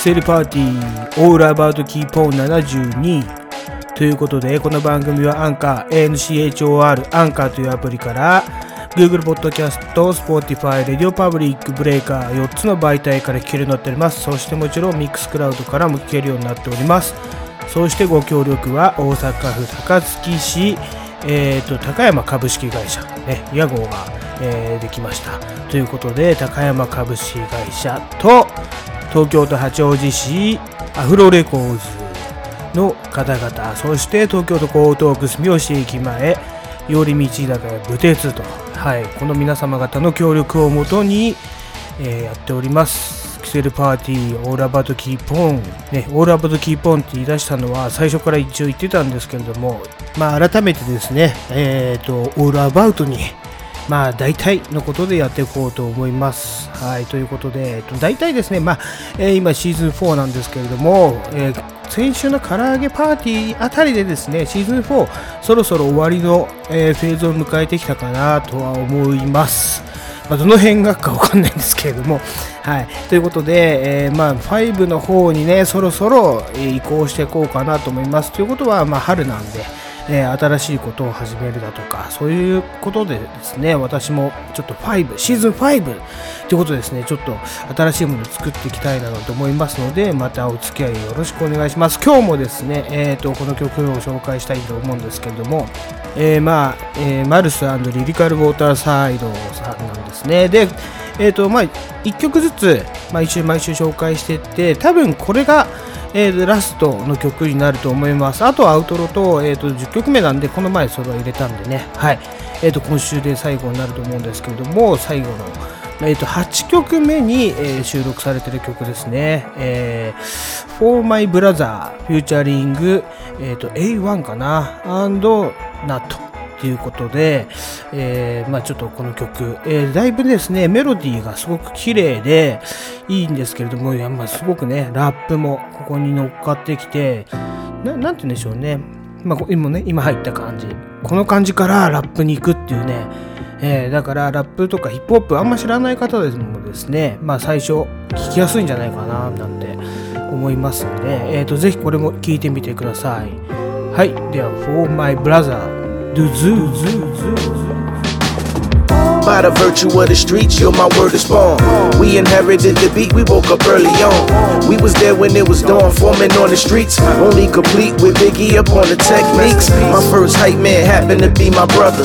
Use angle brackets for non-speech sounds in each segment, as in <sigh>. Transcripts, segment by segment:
セルパーティーオールアバウトキーポン72ということでこの番組はアンカー ANCHOR アンカーというアプリから Google Podcast、Spotify、Radio Public、Breaker 4つの媒体から聞けるようになっております。そしてもちろん Mixcloud からも聞けるようになっております。そしてご協力は大阪府高槻市、えーと、高山株式会社、ね、屋号が、えー、できました。ということで高山株式会社と東京都八王子市アフロレコーズの方々そして東京都江東区住吉駅前寄り道高屋武鉄と、はい、この皆様方の協力をもとに、えー、やっております。キセルパーティーオーラバートキーポン、ね、オーラバートキーポンって言い出したのは最初から一応言ってたんですけれども、まあ、改めてですね、えーと、オールアバウトにまあ大体のことでやっていこうと思います。はい、ということで、えっと、大体ですね、まあ、えー、今シーズン4なんですけれども、えー、先週の唐揚げパーティーあたりでですね、シーズン4、そろそろ終わりの、えー、フェーズを迎えてきたかなとは思います。まあ、どの辺がかわかんないんですけれども、はい。ということで、えー、まあ、5の方にね、そろそろ移行していこうかなと思います。ということは、まあ、春なんで、えー、新しいことを始めるだとか、そういうことでですね、私もちょっと5、シーズン5ということですね、ちょっと新しいものを作っていきたいなと思いますので、またお付き合いよろしくお願いします。今日もですね、えーと、この曲を紹介したいと思うんですけれども、えー、まあ、えー、マルスリリカルウォーターサイドさんなんですね。で、えーとまあ、1曲ずつ毎週毎週紹介していって、多分これが、えー、ラストの曲になると思います。あとアウトロと,、えーと、10曲目なんで、この前それは入れたんでね、はいえーと、今週で最後になると思うんですけれども、最後の、えーと、8曲目に、えー、収録されてる曲ですね。えー、For My Brother フューチャリング、えーと、A1 かな and Not ということで、えー、まあ、ちょっとこの曲、えー、だいぶですね、メロディーがすごく綺麗でいいんですけれども、やまあ、すごくね、ラップもここに乗っかってきて、ななんて言うんでしょうね、まあ、今ね、今入った感じ、この感じからラップに行くっていうね、えー、だからラップとかヒップホップあんま知らない方でもですね、まあ最初聞きやすいんじゃないかななんて思いますので、えー、とぜひこれも聞いてみてください。はい、では For My Brother de Zeus. By the virtue of the streets, you're my word is born. We inherited the beat, we woke up early on. We was there when it was dawn, forming on the streets. Only complete with Biggie up on the techniques. My first hype man happened to be my brother.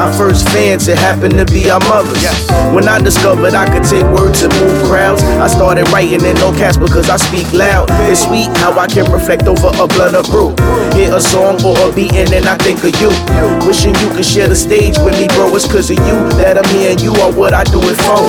Our first fans, it happened to be our mothers. When I discovered I could take words and move crowds, I started writing in no caps because I speak loud. It's sweet how I can reflect over a blood of brew. Hear a song or a beat and then I think of you. Wishing you could share the stage with me, bro. It's cause of you that that I'm and you are what I do it for.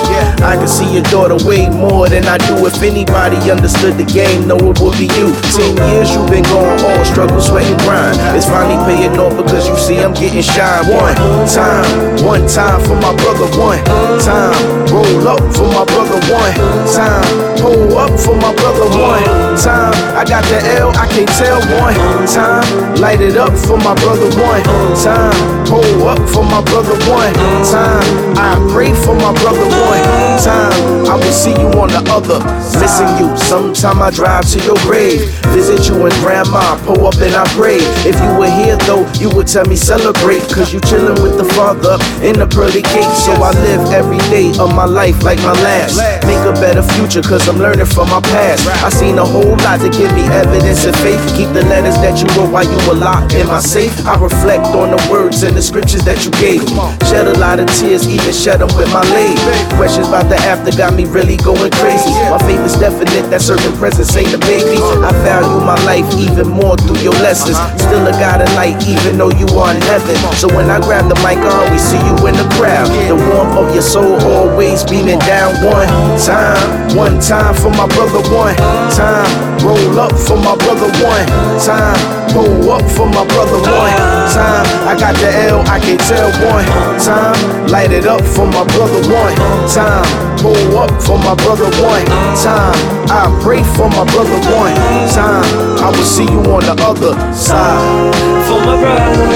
I can see your daughter way more than I do. If anybody understood the game, know it would be you. Ten years you've been going all struggle, sweat, and grind. It's finally paying off because you see I'm getting shine. One time, one time for my brother. One time, roll up for my brother. One time, pull up for my brother. One time, I got the L, I can't tell. One time, light it up for my brother. One time, pull up for my brother. One time. I pray for my brother one time. I will see you on the other. Missing you. Sometime I drive to your grave. Visit you and grandma. Pull up and I pray. If you were here though, you would tell me celebrate. Cause you chillin' with the father in the pearly gate. So I live every day of my life like my last. Make a better future cause I'm learning from my past. I seen a whole lot to give me evidence of faith. Keep the letters that you wrote while you were locked in my safe. I reflect on the words and the scriptures that you gave. Shed a lot of tears even shed them with my leg. Questions about the after got me really going crazy. My is definite that certain presence ain't a baby. I value my life even more through your lessons. Still a God of light, even though you are in heaven. So when I grab the mic, I always see you in the crowd. The warmth of your soul always beaming down. One time, one time for my brother. One time, roll up for my brother. One time, pull up for my brother. One time, I got the L, I can tell. One time, light it up for my brother one time. Pull up for my brother one time. I pray for my brother one time. I will see you on the other side. For my brother,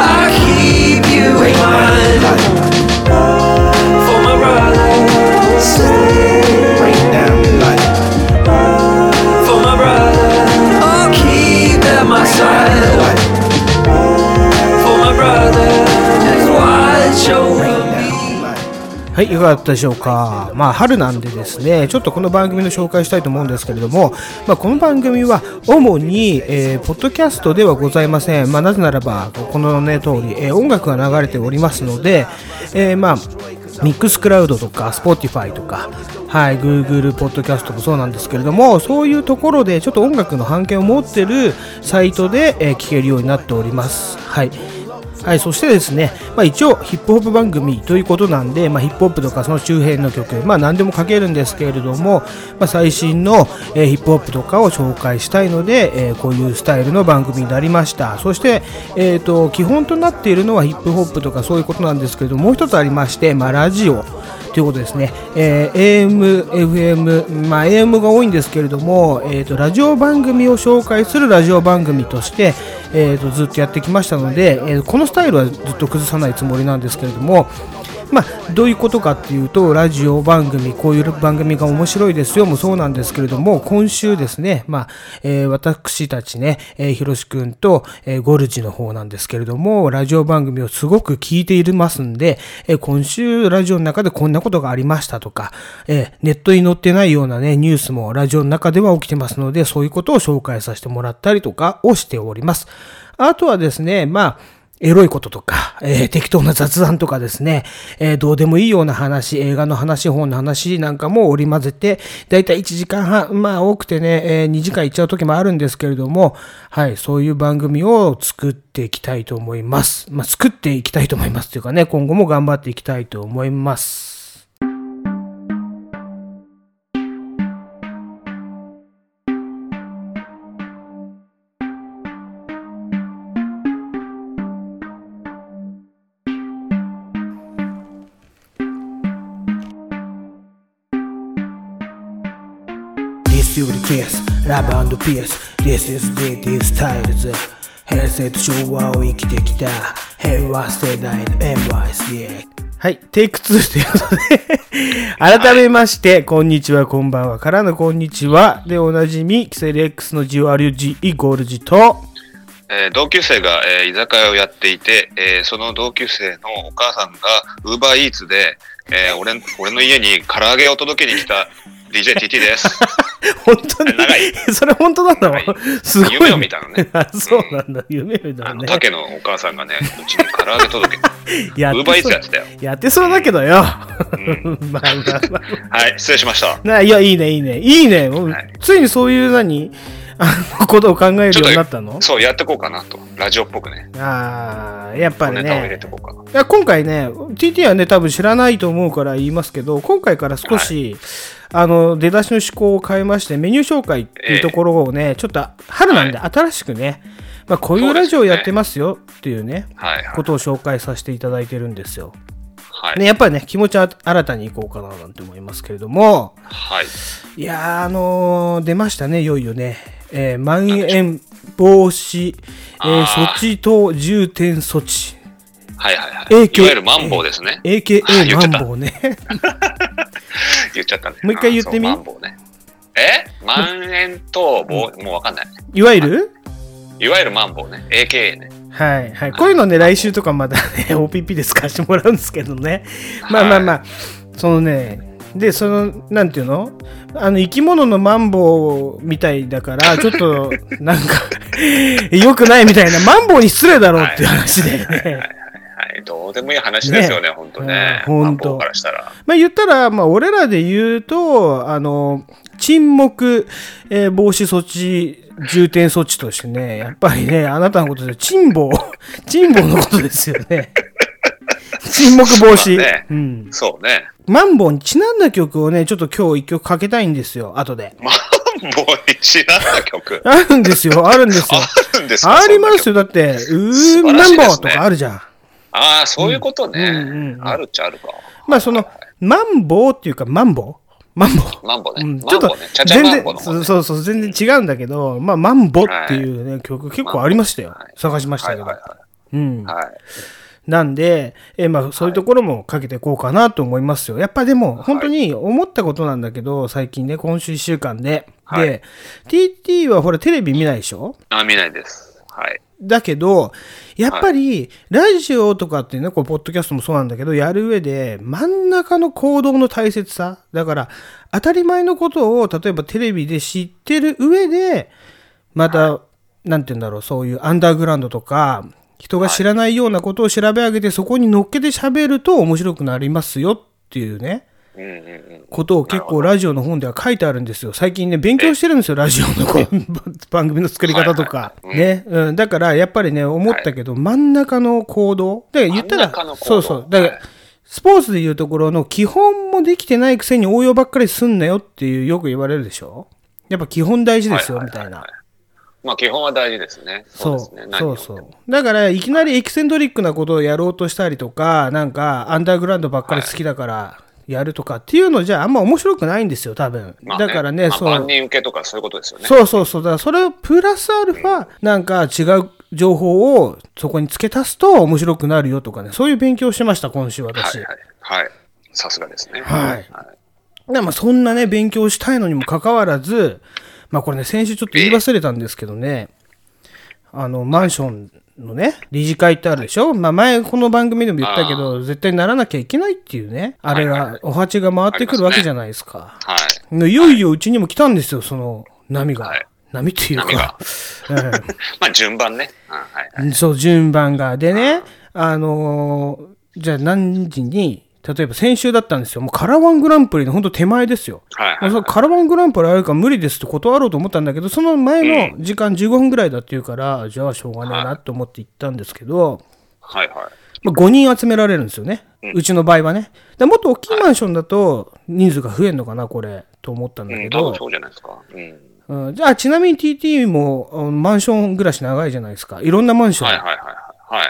I keep you in mind. はい、いかがだったでしょうか。まあ、春なんでですね、ちょっとこの番組の紹介したいと思うんですけれども、まあ、この番組は主に、えーポッドキャストではございません。まあ、なぜならば、このね、通り、えー音楽が流れておりますので、えーまあ、ミックスクラウドとか、Spotify とか、はい、Google ポッドキャストもそうなんですけれども、そういうところでちょっと音楽の版権を持ってるサイトで、えー聞けるようになっております。はい。はい、そしてですね、まあ、一応ヒップホップ番組ということなんで、まあ、ヒップホップとかその周辺の曲、まあ、何でもかけるんですけれども、まあ、最新の、えーヒップホップとかを紹介したいので、えーこういうスタイルの番組になりました。そして、えー、と基本となっているのはヒップホップとかそういうことなんですけれどももう一つありまして、まあ、ラジオということですね、えー AM、FM、まあ、AM が多いんですけれども、えーとラジオ番組を紹介するラジオ番組として、えーとずっとやってきましたので、えーこのスタイルはずっと崩さないつもりなんですけれども、まあ、どういうことかっていうと、ラジオ番組、こういう番組が面白いですよもそうなんですけれども、今週ですね、まあ、えー私たちね、えー、ひろしくんと、えーゴルジの方なんですけれども、ラジオ番組をすごく聞いていますんで、えー今週ラジオの中でこんなことがありましたとか、えーネットに載ってないようなね、ニュースもラジオの中では起きてますので、そういうことを紹介させてもらったりとかをしております。あとはですね、まあ、エロいこととか、えー適当な雑談とかですね、えーどうでもいいような話、映画の話、本の話なんかも織り交ぜて、だいたい1時間半、まあ多くてね、えー2時間いっちゃう時もあるんですけれども、はい、そういう番組を作っていきたいと思います。まあ作っていきたいと思いますというかね、今後も頑張っていきたいと思います。Love and Peace This is DT Styles 平成と昭和を生きてきた平和世代の NYC はい、テイク2ということで改めまして、こんにちは、こんばんはからのこんにちは。でおなじみ、キセル X の GRG ゴールジと、えー同級生が、えー居酒屋をやっていて、えーその同級生のお母さんがウーバーイーツで、えー俺俺の家に唐揚げを届けに来た DJTT です。<laughs> 本当に？長い、それ本当なの？長いすごい、夢を見たのねあ <laughs> そうなんだ、夢を見たあの、のね。竹のお母さんがね、うちに唐揚げ届けて、やウーバーイーツやってたよ。やってそうだけどよ。ん <laughs> まあまあまあ。はい、失礼しました。ないや、いいね、いいね。いいね。ついにそういう何、あのことを考えるようになったの？そう、やってこうかなと。ラジオっぽくね。ああ、やっぱりネタを入れねて。こうかな。いや今回ね、TT はね、多分知らないと思うから言いますけど、今回から少し、あの、出だしの思考を変えまして、メニュー紹介っていうところをね、ちょっと春なんで新しくね、まあ、こういうラジオやってますよっていうね。ことを紹介させていただいてるんですよ。はい。ね、やっぱりね、気持ちは新たにいこうかななんて思いますけれども、はい。いやー、あのー出ましたね、いよいよね。えー、まん延防止、えー措置等重点措置。はいはいはい。AK いわゆるマンボウですね。あ AKA マンボウね。<laughs> <laughs> 言っちゃったね。もう一回言ってみ？ね。えマンエンともうわかんない。いわゆる？いわゆるマンボウね。AKA ね。はいはい。こういうのね、来週とかまたね、<laughs> OPP で使わせてもらうんですけどね。まあまあまあ、そのね、で、その、なんていうの？あの、生き物のマンボウみたいだから、<laughs> ちょっと、なんか、良くないみたいな、マンボウに失礼だろうっていう話でね。はい、どうでもいい話ですよね、本当ね。うん本当からしたら。まあ言ったら、まあ俺らで言うと、あの、沈黙、えー防止措置、重点措置としてね、やっぱりね、あなたのことで、沈暴、<laughs> 沈暴のことですよね。<laughs> 沈黙防止。まあねうん。そうね。マンボウにちなんだ曲をね、ちょっと今日一曲かけたいんですよ、後で。マンボウにちなんだ曲？<laughs> あるんですよ、あるんですよ。あるんですかありますよ。よ、だって、う素ー、ねマンボウとかあるじゃん。ああ、そういうことね、うんうんうんあるっちゃあるか。まあその、マンボウっていうか、マンボウマンボウマンボウね。うん、ちょっと全然。そうそう全然違うんだけど、まあ、マンボっていうね、曲結構ありましたよ。はい探しましたけど。はいはいはうんい。。はい。なんで、えまあ、そういうところもかけていこうかなと思いますよ。やっぱでも、本当に思ったことなんだけど、最近ね、今週1週間で。はいで、TT はほら、テレビ見ないでしょ？あ、見ないです。はい。だけど、やっぱり、ラジオとかってね、こう、ポッドキャストもそうなんだけど、やる上で、真ん中の行動の大切さ。だから、当たり前のことを、例えばテレビで知ってる上で、また、なんて言うんだろう、そういうアンダーグラウンドとか、人が知らないようなことを調べ上げて、そこに乗っけて喋ると面白くなりますよっていうね。ことを結構ラジオの本では書いてあるんですよ。最近ね、勉強してるんですよ、ラジオのこう <laughs> 番組の作り方とか。ね、うん。だから、やっぱりね、思ったけど、真ん中の行動。だから言ったらそうそう。だからはい、スポーツでいうところの基本もできてないくせに応用ばっかりすんなよっていうよく言われるでしょ？やっぱ基本大事ですよ、みたいな。まあ基本は大事ですね。そうそうですね。そうそう。だから、いきなりエキセントリックなことをやろうとしたりとか、なんか、アンダーグラウンドばっかり好きだから、やるとかっていうのじゃあんま面白くないんですよ、多分。まあだからね、まあそう。万人受けとかそういうことですよね。そうそうそう。だからそれをプラスアルファ、なんか違う情報をそこに付け足すと面白くなるよとかね、そういう勉強をしてました、今週私。はいはい。はい。さすがですね。はいでまあそんなね、勉強したいのにもかかわらず、まあこれね、先週ちょっと言い忘れたんですけどね、あの、マンションのね、理事会ってあるでしょ？まあ前この番組でも言ったけど、絶対ならなきゃいけないっていうね、あれが、お鉢が回ってくるわけじゃないですか。はい。いよいようちにも来たんですよ、その波が。はい波っていうか。うん <laughs> まあ順番ね。うんはいはい。そう、順番が。でね、あのーじゃあ何時に、例えば先週だったんですよ。もうカラワングランプリのほんと手前ですよ。はいはいまあそのカラワングランプリあるから無理ですって断ろうと思ったんだけど、その前の時間15分ぐらいだっていうから、じゃあしょうがないなと思って行ったんですけど、はいはい。まあ、5人集められるんですよね。うちの場合はね。でもっと大きいマンションだと人数が増えるのかな、これ、と思ったんだうん、けど多分。そうじゃないですか。うん。うん、じゃあ、ちなみに TT もうんマンション暮らし長いじゃないですか。いろんなマンション。はいはいはい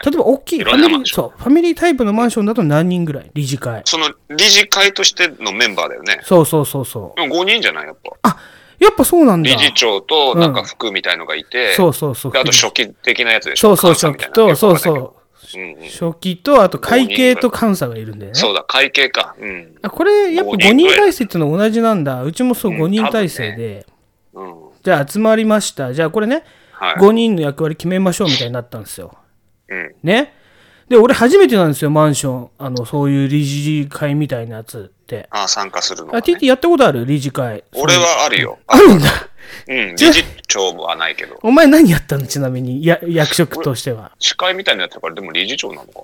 例えば大きいいファミリー、そう、ファミリータイプのマンションだと何人ぐらい？理事会。その理事会としてのメンバーだよね。そうそうそうそう。5人じゃない？やっぱ。あ、やっぱそうなんだ。理事長となんか副みたいのがいて、そうそうそう。であと初期的なやつでしょ？そうそう、初期と、そうそう。うんうん初期と、あと会計と監査がいるんだよね。そうだ、会計か。うん。あこれ、やっぱ五5人体制っていうのは同じなんだ。うちもそううん5人体制で。うん。じゃあ集まりました。じゃあこれね、はい。5人の役割決めましょうみたいになったんですよ。うん。ね。で、俺初めてなんですよ、マンション。あの、そういう理事会みたいなやつって。あ参加するのあ、が、TT ね。やったことある？理事会。俺はあるよ。あるんだ。うん。<laughs> 理事長はないけど。お前何やったの？ちなみに、や、役職としては。司会みたいなやつだから、でも理事長なのか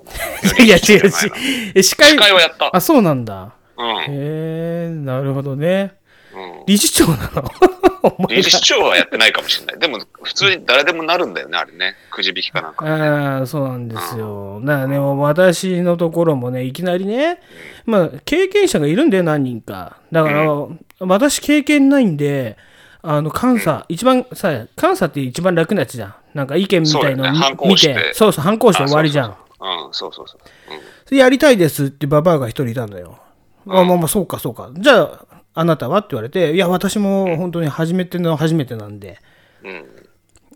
な <laughs> いや、違う違う司会。司会はやったあ、そうなんだ。うん。へえ、なるほどね。うん。理事長なの？<laughs> 理事長はやってないかもしれない。でも、普通に誰でもなるんだよね、あれね。くじ引きかなんか。ああ、そうなんですよ。だからね、私のところもね、いきなりね、まあ、経験者がいるんだよ、何人か。だから、私経験ないんで、あの、監査、一番さ、監査って一番楽なやつじゃん。なんか意見みたいのをね見してて、そうそう、反抗して終わりじゃん。うん、そうそうそう。うん。やりたいですってババアが一人いたんだよ。あまあまあ、そうか、そうか。じゃあ、あなたは？って言われて、いや、私も本当に初めての初めてなんで、うん。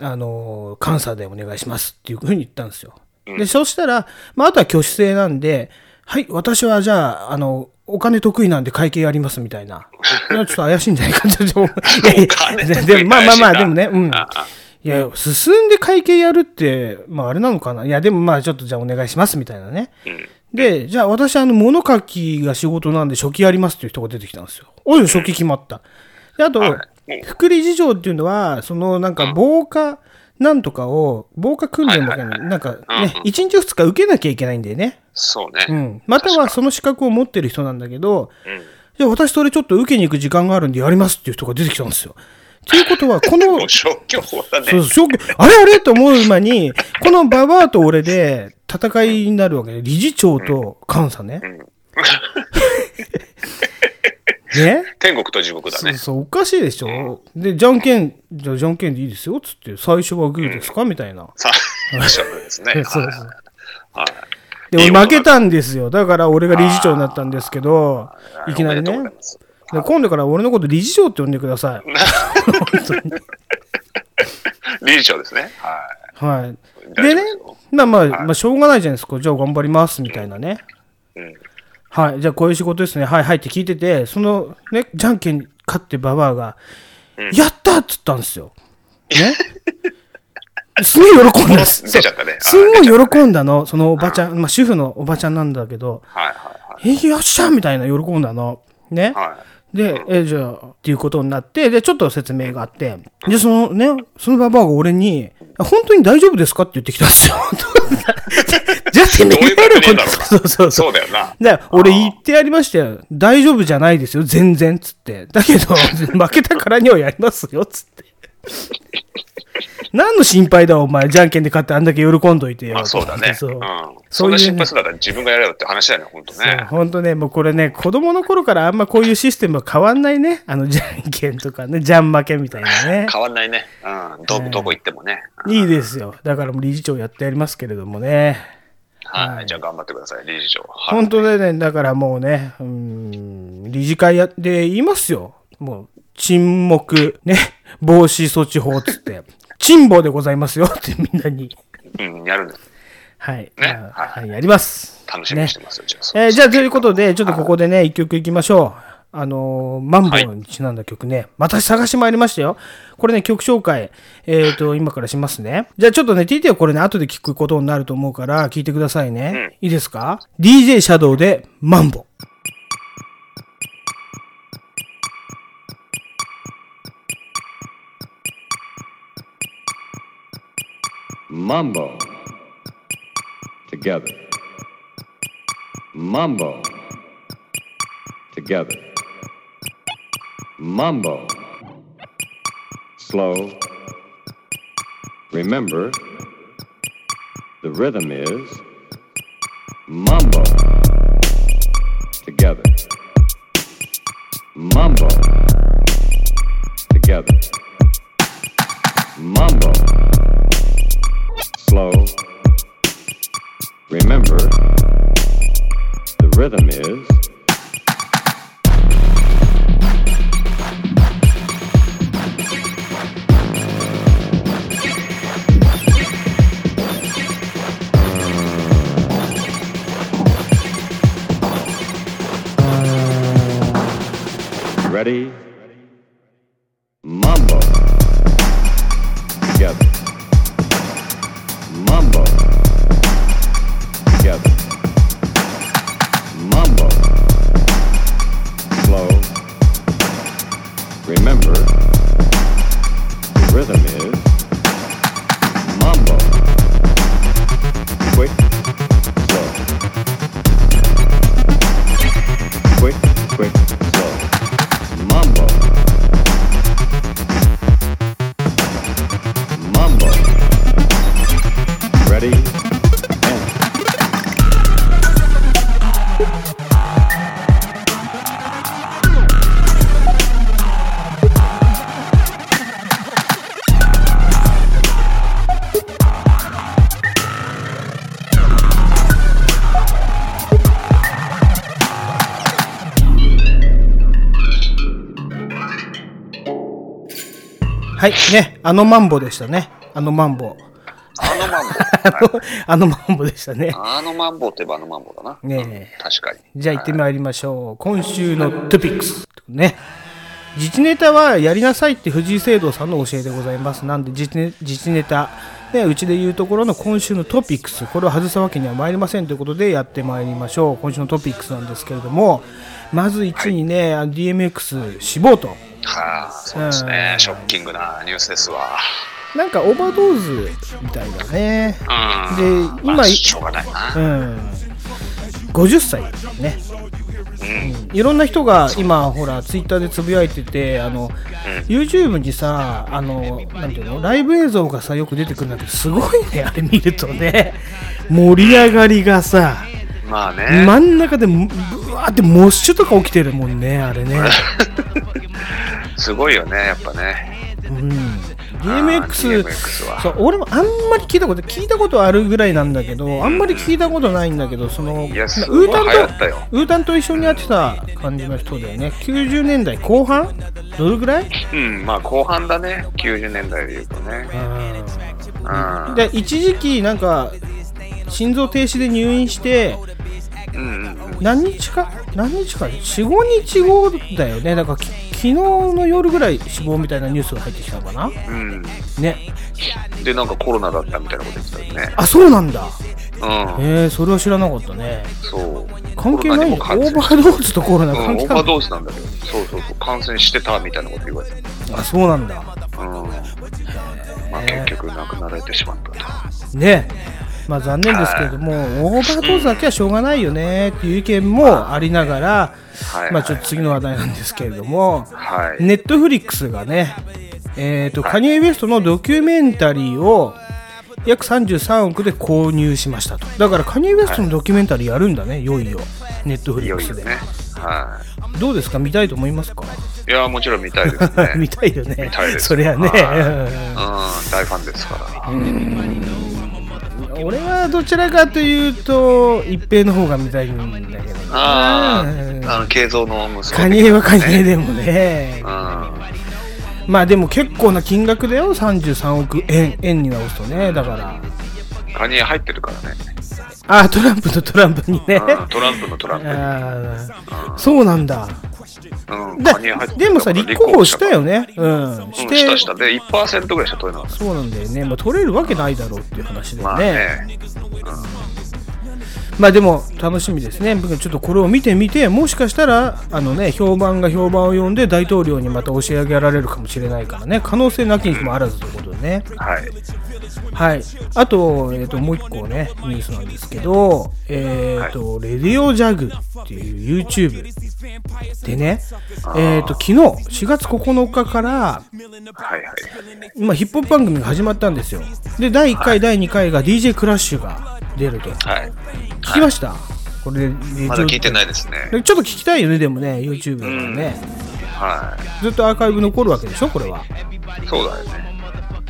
あの、監査でお願いしますっていうふうに言ったんですよ。で、そしたら、まあ、あとは挙手制なんで、はい、私はじゃあ、あの、お金得意なんで会計やりますみたいな。ちょっと怪しいんじゃないかって思う。<laughs> でもまあまあまあ、でもね、うん。いや、進んで会計やるって、まああれなのかな。いや、でもまあちょっとじゃあお願いしますみたいなね。うん。で、じゃあ私、あの、物書きが仕事なんで初期やりますっていう人が出てきたんですよ。おい、初期決まった。で、あとはい、副理事長っていうのは、そのなんか防火なんとかを、防火訓練だけど、なんかね、1日2日受けなきゃいけないんだよね。そうね。うん。またはその資格を持ってる人なんだけど、うん。じゃあ私それちょっと受けに行く時間があるんでやりますっていう人が出てきたんですよ。っていうことは、この、<laughs> 消去法だね。そうそう、あれあれと思う間に、このババアと俺で戦いになるわけで、理事長と監査ね。ん <laughs> ね？天国と地獄だね。そうそう、おかしいでしょ。で、じゃんけん、じゃあじゃんけんでいいですよ、つって、最初はグーですか？みたいな。さあ、そうですね。は <laughs> いそうそうはい。で、いい俺負けたんですよ。だから俺が理事長になったんですけど、いきなりねで今度から俺のこと理事長って呼んでください。<laughs> 理事長ですね。ははい。い。でねまあまあ、まあ、しょうがないじゃないですか。じゃあ頑張ります、みたいなね。うん。はい、じゃあこういう仕事ですね。はいはいって聞いてて、そのね、じゃんけん勝ってババアが、やったっつったんですよ。ね？<laughs> すごい喜んだす。<laughs> 出ちゃったねすんごい喜んだの。そのおばちゃん、まあ主婦のおばちゃんなんだけど、はいはいえ、よっしゃみたいな喜んだの。ね？はい。はい。で、え、じゃあ、っていうことになって、で、ちょっと説明があって、で、そのね、そのババアが俺に、本当に大丈夫ですかって言ってきたんですよ。<laughs> じゃあ、てめえだろうなそうそうそう。そうだよな。で、俺言ってやりましたよ。大丈夫じゃないですよ、全然、つって。だけど、<laughs> 負けたからにはやりますよ、つって。何の心配だ、お前。じゃんけんで勝ってあんだけ喜んどいてよ。まあそうだね。そううん。そんな心配するなら自分がやれよって話だよね、ほんとね。本当ね、もうこれね、子供の頃からあんまこういうシステムは変わんないね。あの、じゃんけんとかね、じゃん負けみたいなね。<laughs> 変わんないね。うん。ど、どこ行ってもね。うんいいですよ。だからもう理事長やってやりますけれどもね。はい。じゃあ頑張ってください、理事長。はい。本当でね、だからもうね、うーん、理事会やで言いますよ。もう、沈黙、ね、防止措置法っつって、<laughs> 沈暴でございますよってみんなに。うん、やるね。はい。ねまあはい、やります。楽しみにしてますよ、じゃあ。えーじゃあ、ということで、ちょっとここでね、一曲いきましょう。あのーマンボウにちなんだ曲ね、また探してまいりましたよ。これね、曲紹介、えっ、と、今からしますね。じゃあちょっとね、TT はこれね、後で聞くことになると思うから、聞いてくださいね。いいですか ?DJ シャドウでマンボウ。Mambo. Together. Mambo. Together. Mambo. Slow. Remember, the rhythm is Mambo. Together. Mambo. Together. Mambo slow. Remember, the rhythm is ready. はい、ね、あのマンボでしたね。あのマンボ。あのマンボ。<laughs> あの、マンボでしたね。あのマンボって言えばあのマンボだな。ねえ確かに。じゃあ行ってまいりましょう。今週のトピックス。ね。自治ネタはやりなさいって藤井聖堂さんの教えでございます。なんで自治ネ自治ネタ、ね、うちで言うところの今週のトピックス、これを外すわけには参りませんということでやってまいりましょう。今週のトピックスなんですけれども、まず1位にね、DMX 死亡と。はあ、そうですね。ショッキングなニュースですわ。なんかオーバードーズみたいだね。うん。で今まあしょうがないな。うん。50歳ね。いろんな人が今ほらツイッターでつぶやいててあの、YouTube にさあのなんていうの？ライブ映像がさよく出てくるんだけどすごいねあれ見るとね盛り上がりがさまあね。真ん中でぶわーってモッシュとか起きてるもんねあれね、<laughs> すごいよね、やっぱね。うん、DMX, DMX はそう俺もあんまり聞いたこと聞いたことあるぐらいなんだけどあんまり聞いたことないんだけどそのウータンとウータンと一緒にやってた感じの人だよね90年代後半？どれぐらい？うん、まあ後半だね。90年代で言うとね。うん。で一時期なんか心臓停止で入院して。何日か？何日か？45日後だよね。だからき昨日の夜ぐらい死亡みたいなニュースが入ってきたのかな？うん。ね。で、なんかコロナだったみたいなこと言ってたよね。あそうなんだ。うん。えー、それは知らなかったね。そう。関係ないんだオーバードーズとコロナうん、関係あるオーバードーズなんだけど、そうそうそう、感染してたみたいなこと言われて。あそうなんだ。うん。まあ結局亡くなられてしまったと。ねまあ残念ですけれども、オーバードーズだけはしょうがないよねっていう意見もありながら、はい。まあちょっと次の話題なんですけれども、はい。ネットフリックスがね、えーとカニエ・ウエストのドキュメンタリーを約33億で購入しましたと。だからカニエ・ウエストのドキュメンタリーやるんだね、いよいよ。ネットフリックスで。いよいよね。はどうですか？見たいと思いますか？い。いや、もちろん見たいですね。<laughs> 見たいよね見たいですそりゃね、はいうんうん、大ファンですから。俺はどちらかというと一平の方が見たいんだけどあうん。あ、あの、慶三の息子、カニエはカニエでもね。うん。まあでも結構な金額だよ。33億円円に直すとね。だから。カニエ入ってるからね。あトランプとトランプにね。うんトランプのトランプ。に。あー。そうなんだうん、でもさ立候補したよね。うん。うん、して、したした。で、1%ぐらいしか取れなかっそうなんだよね、まあ、取れるわけないだろうっていう話た。まあだよね,、ね。まあでも楽しみですね。僕ちょっとこれを見てみてもしかしたらあのね評判が評判を呼んで大統領にまた押し上げられるかもしれないからね。可能性なきにしもあらずということでね。はい。はい。あと,、えー、ともう一個ねニュースなんですけどえっ、と、レディオジャグっていう YouTube でねえっ、と昨日4月9日からはいはい。今ヒップホップ番組が始まったんですよ。で第1回、第2回が DJ クラッシュが出ると。はい。聞きました、これまだ聞いてないですね。ちょっと聞きたいよね、でもね、YouTube だからね。はずっとアーカイブ残るわけでしょ、これは。い。そうだよね。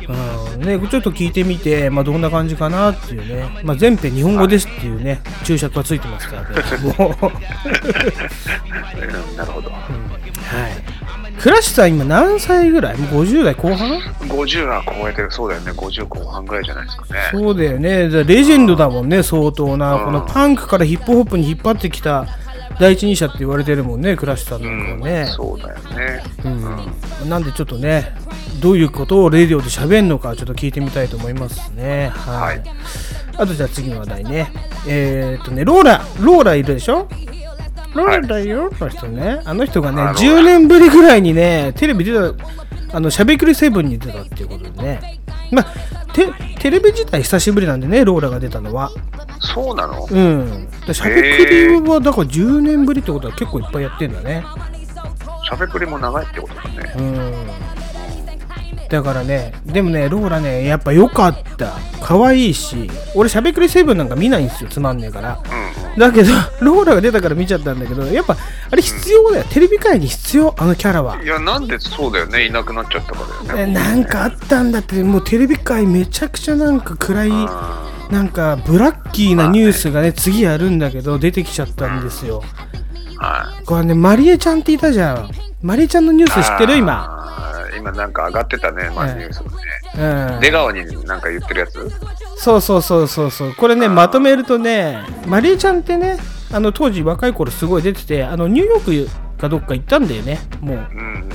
うんね、ちょっと聞いてみて、まあ、どんな感じかなっていうね、まあ、全編日本語ですっていうね、注釈がついてますからね。もう <laughs> うんなるほど。はい。クラッシュさん、今何歳ぐらい？もう50代後半？50は超えてる、そうだよね。50後半ぐらいじゃないですかね。そうだよね。だレジェンドだもんね、相当な。うんこのパンクからヒップホップに引っ張ってきた第一人者って言われてるもんね、クラッシュさんうんなんかはね。そうだよね。うん、なんでちょっとね、どういうことをレディオで喋るのかちょっと聞いてみたいと思いますね。はい。はいあとじゃあ次の話題ね。えー、っとね、ローラ、ローラいるでしょ？ローラだよ、の人ね。あの人がね、あローラ10年ぶりぐらいにね、テレビ出た、あの、しゃべくりセブンに出たっていうことでね。まあ、テテレビ自体久しぶりなんでね、ローラが出たのは。そうなの？うん。でしゃべくりは、だから10年ぶりってことは結構いっぱいやってんだね。しゃべくりも長いってことだね。うんだからね、でもね、ローラね、やっぱ良かった。可愛いし、俺、しゃべくりセブンなんか見ないんですよ、つまんねえから。うんうん。だけど、ローラが出たから見ちゃったんだけど、やっぱ、あれ必要だよ。テレビ界に必要、あのキャラは。いや、なんでそうだよね。いなくなっちゃったからだよえね。なんかあったんだって、もうテレビ界めちゃくちゃなんか暗い、あなんかブラッキーなニュースがね、次やるんだけど、出てきちゃったんですよ。ーはい。これね、マリエちゃんっていたじゃん。マリエちゃんのニュース知ってる？今。今なんか上がってたね、まあ、はいニュースがね。うん。出川になんか言ってるやつ？そうそうそうそうそう。これねまとめるとねマリエちゃんってねあの当時若い頃すごい出ててあのニューヨークかどっか行ったんだよね。もう。うん。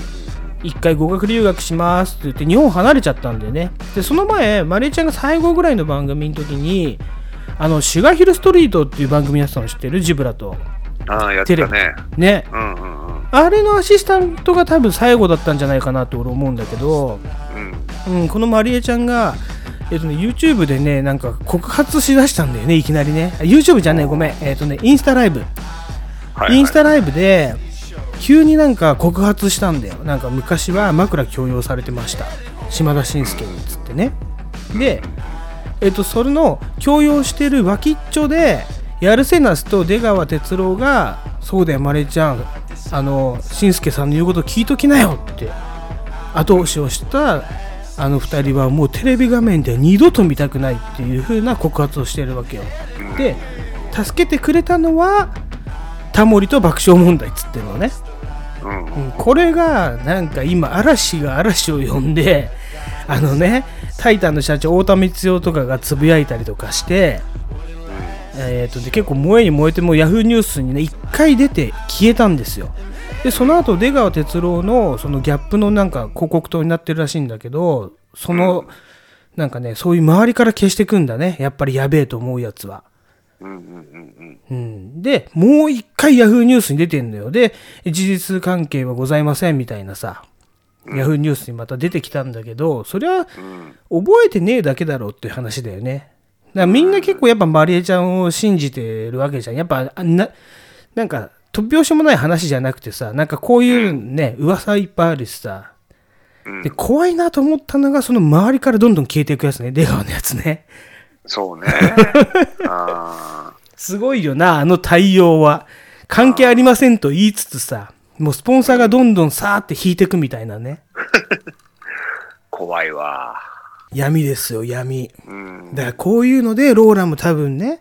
一回語学留学しますって言って日本離れちゃったんだよね。でその前マリエちゃんが最後ぐらいの番組の時にあのシュガーヒルストリートっていう番組やってたの知ってる？ジブラとああ、やってたテね。ねうんうんうん。あれのアシスタントが多分最後だったんじゃないかなと俺思うんだけどうん。うん、このマリエちゃんが、えっとね、YouTube でね、なんか告発しだしたんだよね、いきなりね。あ YouTube じゃねえ、ごめん。えっとね、インスタライブ。はい、インスタライブで、急になんか告発したんだよ。なんか昔は枕強要されてました。島田紳介につってね。で、えっと、それの強要してる脇っちょで、やるせなすと出川哲朗が、そうだよ、マレちゃん、あの、紳介さんの言うこと聞いときなよって、後押しをした、あの二人はもうテレビ画面では二度と見たくないっていう風な告発をしてるわけよ。で、助けてくれたのは、タモリと爆笑問題っつってるのね。うん。うんこれがなんか今嵐が嵐を呼んであのねタイタンの社長太田光代とかがつぶやいたりとかして、えー、とで結構燃えに燃えてもヤフーニュースにね1回出て消えたんですよでその後出川哲朗のそのギャップのなんか広告塔になってるらしいんだけどその、なんかねそういう周りから消してくんだねやっぱりやべえと思うやつは。うんうんうんうん、でもう一回ヤフーニュースに出てんのよで事実関係はございませんみたいなさ、ヤフーニュースにまた出てきたんだけどそれはうん。うん。覚えてねえだけだろうっていう話だよね。だみんな結構やっぱマリエちゃんを信じてるわけじゃん。やっぱあな、なんか突拍子もない話じゃなくてさ、なんかこういうね、噂いっぱいあるしさ。うんで、怖いなと思ったのが、その周りからどんどん消えていくやつね、出川のやつね。そうね。<laughs> あすごいよな、あの対応は。関係ありませんと言いつつさ、もうスポンサーがどんどんさーって引いていくみたいなね。ー <laughs> 怖いわ。闇ですよ、闇。うん。だからこういうので、ローラも多分ね、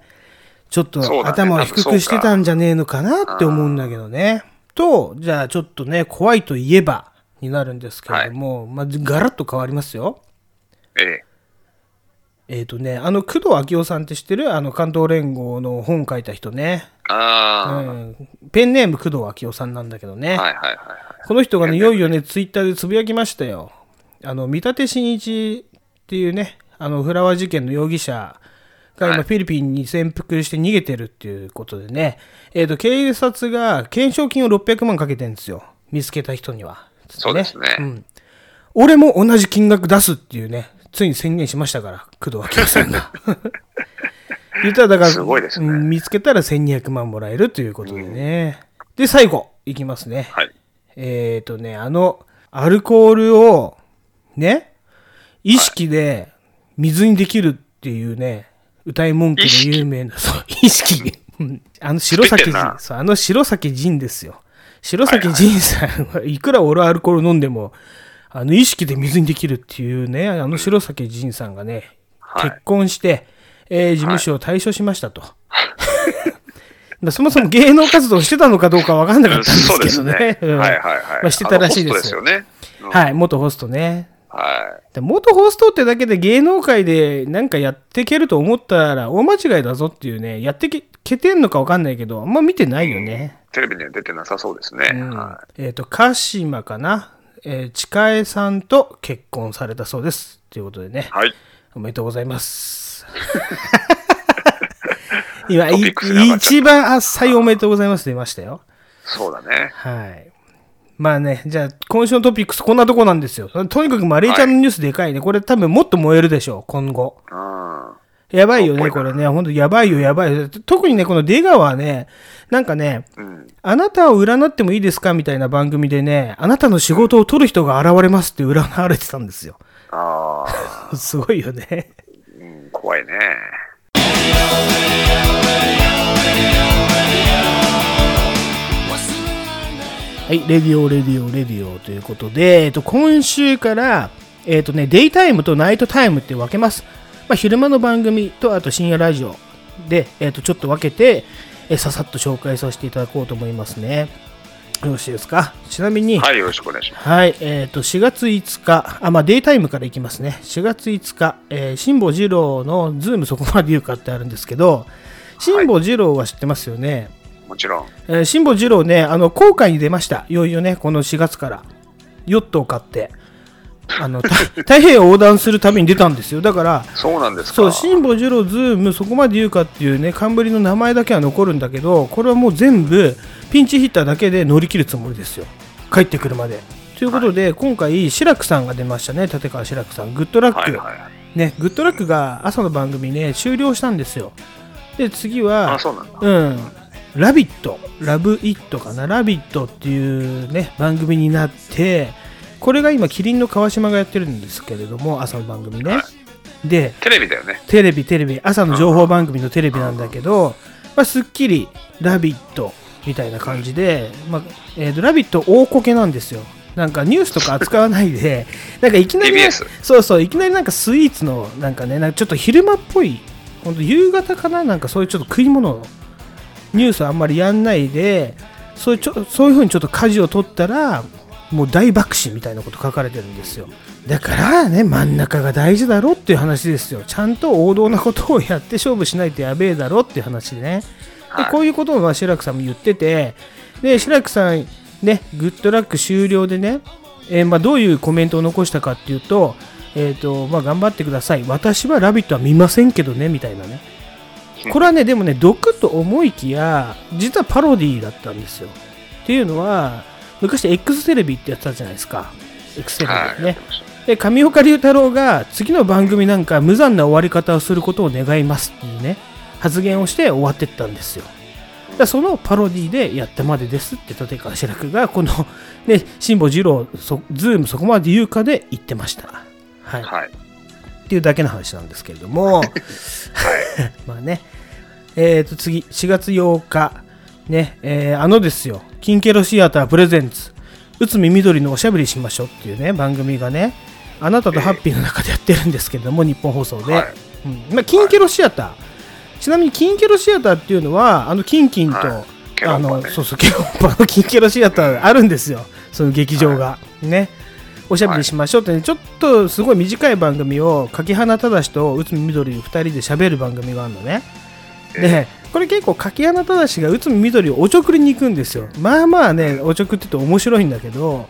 ちょっと頭を低くしてたんじゃねえのかなって思うんだけどね。と、じゃあちょっとね、怖いといえばになるんですけれども、まあ、ガラッと変わりますよ。ええ。えっ、とね、あの、工藤昭夫さんって知ってる？あの、関東連合の本書いた人ね。うあん。ペンネーム工藤昭夫さんなんだけどね。あ。はいはいはいはい。この人がね、いよいよね、ツイッターでつぶやきましたよ。あの、見立真一っていうね、あの、フラワー事件の容疑者が今、はいフィリピンに潜伏して逃げてるっていうことでね、えっ、と、警察が懸賞金を600万かけてるんですよ。見つけた人には。そうですねん。俺も同じ金額出すっていうね、ついに宣言しましたから、工藤昭夫さんが。<laughs> 言ったらだから、すごいですねうん見つけたら1200万もらえるということでね。で、最後、いきますね。はい。えっ、とね、あの、アルコールを、ね、意識で水にできるっていうね、歌い文句で有名な、そう、意識。うんあの白崎仁、そう、あの白崎仁ですよ。白崎仁さんはいくら俺アルコール飲んでも、あの意識で水にできるっていうね、あの白崎仁さんがね、はい結婚して、えー事務所を退所しましたと。<laughs> だそもそも芸能活動してたのかどうかわかんなかったんですそうでけどね。うんはいはいはい。まあ、してたらしいですトですよね。うんはい、元ホストね。はで元ホストってだけで芸能界でなんかやっていけると思ったら大間違いだぞっていうね、やってけけてんのかわかんないけど、あんま見てないよね。い。テレビには出てなさそうですね。うんはえっ、と、鹿島かな、えー、近江さんと結婚されたそうです。ということでねい。、はい。おめでとうございます。<laughs> 今、一番浅いおめでとうございます出ましたよ。そうだね。はい。まあね、じゃあ今週のトピックスこんなとこなんですよ。とにかくマレーちゃんのニュースでかいね。これ多分もっと燃えるでしょう、今後。うん。やばいよね、これね。ほんとやばいよ、やばいよ。特にね、この出川はね、なんかね、うん。あなたを占ってもいいですかみたいな番組でね、あなたの仕事を取る人が現れますって占われてたんですよ。ああ、<laughs> すごいよね。うん、怖いね。はい、 radio、radio、radio ということで、えっと、今週から、えっとね、デイタイムとナイトタイムって分けます。まあ、昼間の番組と、あと深夜ラジオで、えっと、ちょっと分けて、えささっと紹介させていただこうと思いますね。よろしいですか？ちなみに、はい、よろしくお願いします。はい、えっ、と、4月5日、あ、まあ、デイタイムからいきますね。4月5日、えー、辛坊治郎のズームそこまで言うかってあるんですけど、辛坊治郎は知ってますよね？もちろん。えー辛坊治郎ね、あの、航海に出ました。いよいよね、この4月から。ヨットを買って、あの、た <laughs> 太平洋横断するために出たんですよ。だから、そうなんですか。そう、辛坊治郎ズームそこまで言うかっていうね、冠の名前だけは残るんだけど、これはもう全部、ピンチヒッターだけで乗り切るつもりですよ。帰ってくるまで。ということで、今回、志らくさんが出ましたね、立川志らくさん。グッドラック。はいはい。ね、グッドラックが朝の番組ね、終了したんですよ。で、次は。うん、ラビット、ラブイットかな、ラビットっていうね、番組になって、これが今、キリンの川島がやってるんですけれども、朝の番組ね。はいで、テレビだよね。テレビ、テレビ、朝の情報番組のテレビなんだけど、まあ、すっきり、ラビットみたいな感じで、まあえーとラビット大こけなんですよ。なんかニュースとか扱わないで、<laughs> なんかいきなりそうそう、いきなりなんかスイーツの、なんかね、なんかちょっと昼間っぽい、ほんと夕方かな、なんかそういうちょっと食い物のニュースあんまりやんないで、そういうちょそういうふうにちょっと舵を取ったら、もう大爆死みたいなこと書かれてるんですよ。だからね、真ん中が大事だろっていう話ですよ。ちゃんと王道なことをやって勝負しないとやべえだろっていう話でね。ではいこういうことをまあ志らくさんも言ってて、で、志らくさんね、グッドラック終了でね、えーまあ、どういうコメントを残したかっていうと、えーとまあ、頑張ってください、私は「ラビット!」は見ませんけどねみたいなね、これはね、でもね、毒と思いきや、実はパロディだったんですよ。っていうのは、昔 X テレビってやってたじゃないですか、X テレはい。ビね。で上岡龍太郎が次の番組なんか無残な終わり方をすることを願いますっていうね発言をして終わってったんですよそのパロディでやったまでですって立川志らくがこのね辛坊治郎そズームそこまで言うかで言ってましたはい、はい。っていうだけの話なんですけれども、<laughs> まあね、えー、と次、4月8日、ね、えーあのですよ、キンケロシアタープレゼンツ、うつみ宮土理のおしゃべりしましょうっていうね、番組がね、あなたとハッピーの中でやってるんですけれども、ニッポン放送で、はい。うん。まあ、キンケロシアター、ちなみにキンケロシアターっていうのは、あのキンキンと、はい。あのそうそう、ケロンパのキンケロシアターあるんですよ、その劇場が。ね。おしゃべりしましょうってね、ちょっとすごい短い番組を柿花忠と内海みどり2人で喋る番組があるのね。で、これ結構柿花忠が内海みどりをおちょくりに行くんですよ。まあまあね、おちょくって言うと面白いんだけど、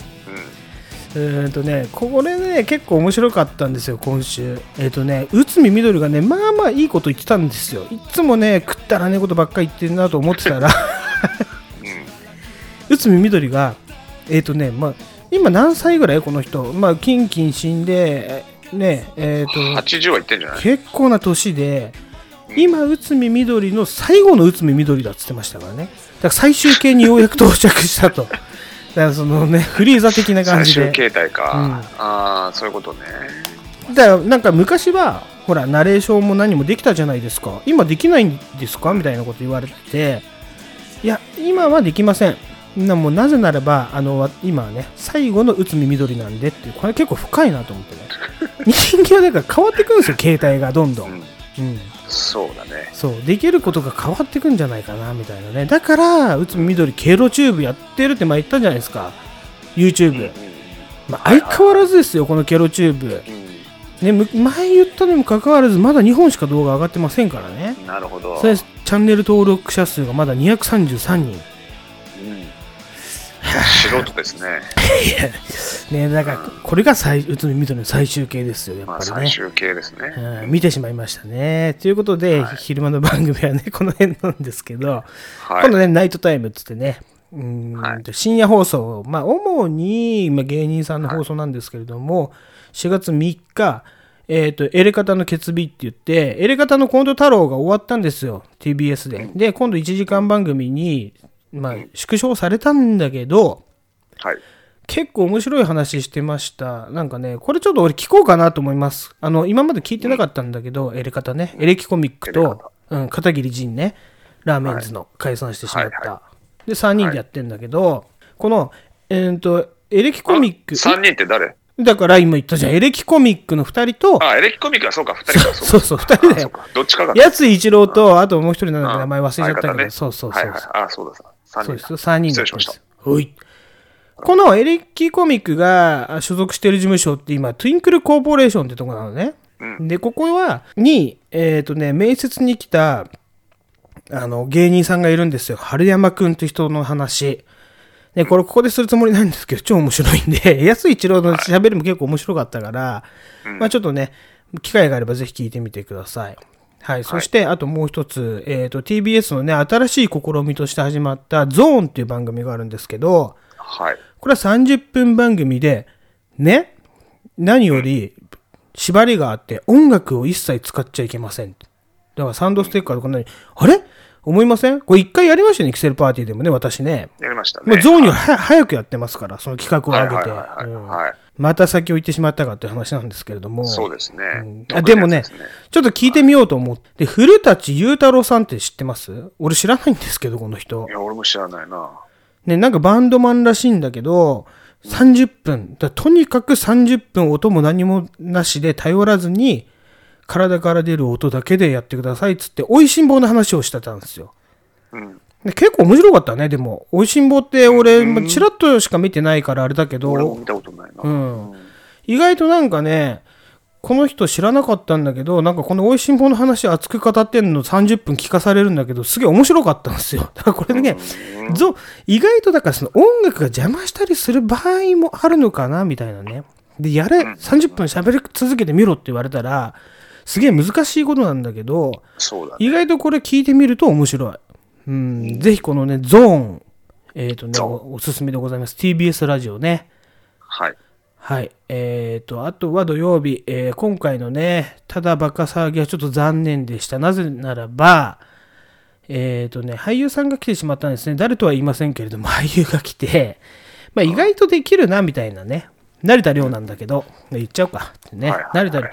うん。えーとね、これね、結構面白かったんですよ、今週。えっ、とね、内海みどりがね、まあまあいいこと言ってたんですよ。いつもね、食ったらねえことばっかり言ってるなと思ってたら、<laughs> <laughs> 内海みどりが、えっ、とね、まあ、今何歳ぐらいこの人？まあ、キンキン死んで、えね、えっ、と、80は言ってんじゃない？結構な年で、今、内海みどりの最後の内海みどりだっつってましたからね。だから最終形にようやく到着したと。<laughs> だからそのね、フリーザ的な感最じで。終形態か。うんああ、そういうことね。だからなんか昔はほらナレーションも何もできたじゃないですか今できないんですか？みたいなこと言われてていや今はできませんなもうなぜならばあのわ今はね最後のうつみ宮土理なんでっていうこれ結構深いなと思ってね <laughs> 人間はだから変わってくるんですよ携帯がどんどん、うん。うん、そうだね。そうできることが変わってくんじゃないかなみたいなねだからうつみ宮土理ケロチューブやってるって前言ったじゃないですか YouTube、まあ、相変わらずですよこのケロチューブうん。ね、む前言ったにもかかわらずまだ2本しか動画上がってませんからねうん。なるほど。チャンネル登録者数がまだ233人うん。素人ですね。<laughs> ねだからこれが最内海みどりの最終形ですよやっまあ、ぱりね、最終形ですね。うん見てしまいましたねということで、はい昼間の番組はねこの辺なんですけど、はい。今度ねナイトタイムっつってねうーんはい深夜放送、まあ、主に、まあ、芸人さんの放送なんですけれども、4月3日、えっ、と、エレカタの決日って言って、エレカタのコント太郎が終わったんですよ、TBS で。で、今度1時間番組に、まあ、縮小されたんだけど、はい。結構面白い話してました。なんかね、これちょっと俺聞こうかなと思います。あの、今まで聞いてなかったんだけど、エレカタね、エレキコミックと、うん、片桐仁ね、ラーメンズの解散してしまった。はいで、3人でやってんだけど、この、えー、と、エレキコミック、3人って誰？だから今言ったじゃん、エレキコミックの2人と、あ、エレキコミックはそうか、2人か。<laughs> そうそう、2人だよ。どっちかが。やつ一郎と、あともう一人なんだっけうん名前忘れちゃったけど、そうそうそう。はいはい。あ、そうださ。3人だ。そうですよ、3人失礼しました。はい。このエレキコミックが所属している事務所って今、トゥインクルコーポレーションってとこなのね。うんで、ここは、に、えっ、とね、面接に来た、あの、芸人さんがいるんですよ。春山くんって人の話。で、これここでするつもりないんですけど、超面白いんで、<laughs> 安一郎の喋りも結構面白かったから、まあちょっとね、機会があればぜひ聞いてみてください。はい。そして、あともう一つ、えっ、と、TBS のね、新しい試みとして始まったゾーンっていう番組があるんですけど、はい。これは30分番組で、ね、何より縛りがあって音楽を一切使っちゃいけません。だからサンドステッカーとか何、あれ？思いません？これ一回やりましたよね、キセルパーティーでもね、私ね。やりましたね。もうゾーンにはは早くやってますから、その企画を上げて。はいはいはいはいうんはいまた先を行ってしまったかっていう話なんですけれども。そうですねん。あでもね特にやつですちょっと聞いてみようと思って、古舘雄太郎さんって知ってます？俺知らないんですけど、この人い。や、俺も知らないな。ね、なんかバンドマンらしいんだけど、30分。だとにかく30分音も何もなしで頼らずに、体から出る音だけでやってくださいっつって、美味しん坊の話をしてたんですよ。うん。で結構面白かったね、でも。美味しん坊って俺、まあチラッとしか見てないからあれだけど、俺も見たことないな。うん意外となんかね、この人知らなかったんだけど、なんかこの美味しんぼの話熱く語ってんの30分聞かされるんだけど、すげえ面白かったんですよ。だから <laughs> これね、ぞ意外とだからその音楽が邪魔したりする場合もあるのかな、みたいなね。で、やれ、30分喋り続けてみろって言われたら、すげえ難しいことなんだけど、ね。意外とこれ聞いてみると面白い。うん、ぜひこのね、ゾーン、えっ、とねお、おすすめでございます。TBS ラジオね。はい。はい。えっ、と、あとは土曜日、えー今回のね、ただバカ騒ぎはちょっと残念でした。なぜならば、えっ、とね、俳優さんが来てしまったんですね。誰とは言いませんけれども、<laughs> 俳優が来て、まあ意外とできるな、みたいなね。成田凌なんだけど、言っちゃおうかってね。はいはい成田凌。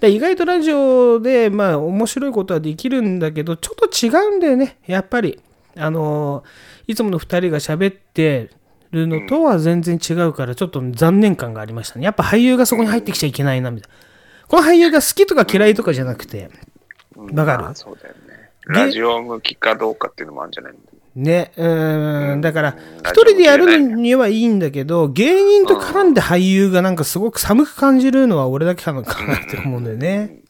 で意外とラジオで、まあ面白いことはできるんだけど、ちょっと違うんだよね。やっぱり。あのーいつもの2人が喋ってるのとは全然違うから、ちょっと残念感がありましたね。やっぱ俳優がそこに入ってきちゃいけないな、みたいな。この俳優が好きとか嫌いとかじゃなくて、わかる？まあそうだよね。ラジオ向きかどうかっていうのもあるんじゃないの？ね、うーん、だから、うん一人でやるにはいいんだけど、芸人と絡んで俳優がなんかすごく寒く感じるのは俺だけなのかなって思うんだよね。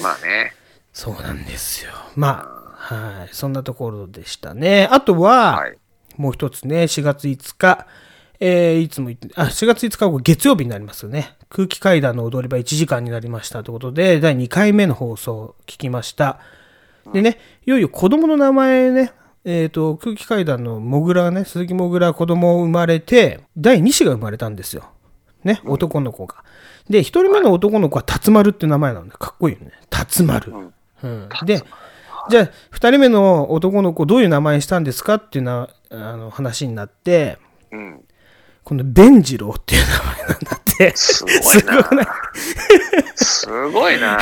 まあね。そうなんですよ。まあ、はい。そんなところでしたね。あとは、はい。もう一つね、4月5日、えーいつも言って、あ、4月5日は月曜日になりますよね。空気階段の踊り場1時間になりましたということで、第2回目の放送を聞きました。でね、いよいよ子供の名前ね、えっ、と、空気階段のもぐらね、鈴木もぐら子供生まれて、第2子が生まれたんですよ。ね、男の子が。で、1人目の男の子は辰丸って名前なんで、かっこいいよね。辰丸。うん、で、じゃあ、2人目の男の子どういう名前にしたんですかっていうなあの話になって、うん。この弁次郎っていう名前なんだって。すごいな。すごい？な。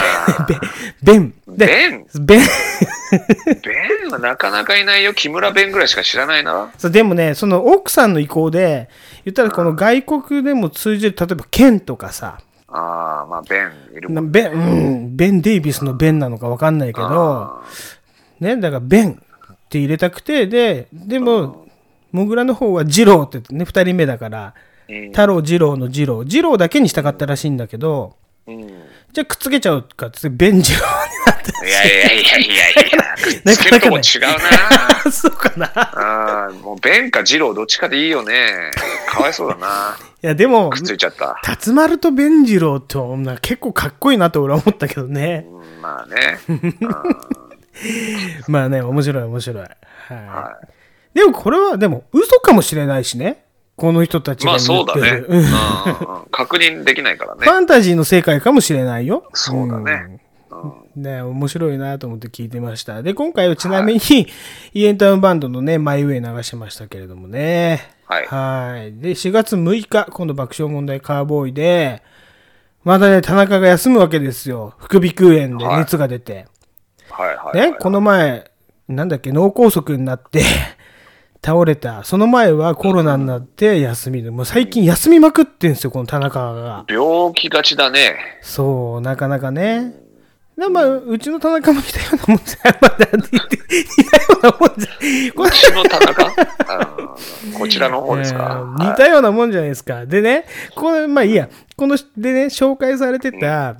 <laughs> 弁。で、弁？弁。弁？はなかなかいないよ。木村弁ぐらいしか知らないな。そうでもね、その奥さんの意向で、言ったらこの外国でも通じる、例えばケンとかさ、ああ、まあ弁いるもなんベン、うん、ベン・デイビスのベンなのかわかんないけど、ね、だからベンって入れたくて、で、でも、モグラの方はジローってね、二人目だから、うん太郎二郎の二郎、二郎だけにしたかったらしいんだけど、うん。じゃあくっつけちゃうかって、ベンジローになって。いやいやいやいやいや、くっつけるとこ違うな。<laughs> そうかな。いああ、もう弁か二郎どっちかでいいよね。かわいそうだな。や、でもくっ、ついちゃった。辰丸と弁次郎って女結構かっこいいなと俺は思ったけどね。うんまあね。<laughs> まあね、面白い面白い。はい。はでもこれは、でも嘘かもしれないしね。この人たちい。まがあそうだね。うん <laughs> 確認できないからねフ。ァンタジーの世界かもしれないよ。そうだね。うん。ね、面白いなと思って聞いてました。で、今回はちなみに、イエンタウンバンドのね、マイウェイ流しましたけれどもね。はいはい。で、4月6日、今度爆笑問題カーボーイで、まだね、田中が休むわけですよ。副鼻腔炎で熱が出て。はいはいはい。ね、この前、なんだっけ、脳梗塞になって、<laughs> 倒れた。その前はコロナになって休みで、もう最近休みまくってんですよ、この田中が。病気がちだね。そう、なかなかね。でまあ、うちの田中も似たようなもんじゃ、<laughs> まあ、なんて言って、似たようなもんじゃ、こうちの田中？<laughs> こちらの方ですか？えー似たようなもんじゃないですか。でね、これ、まあいいや、この、でね、紹介されてた、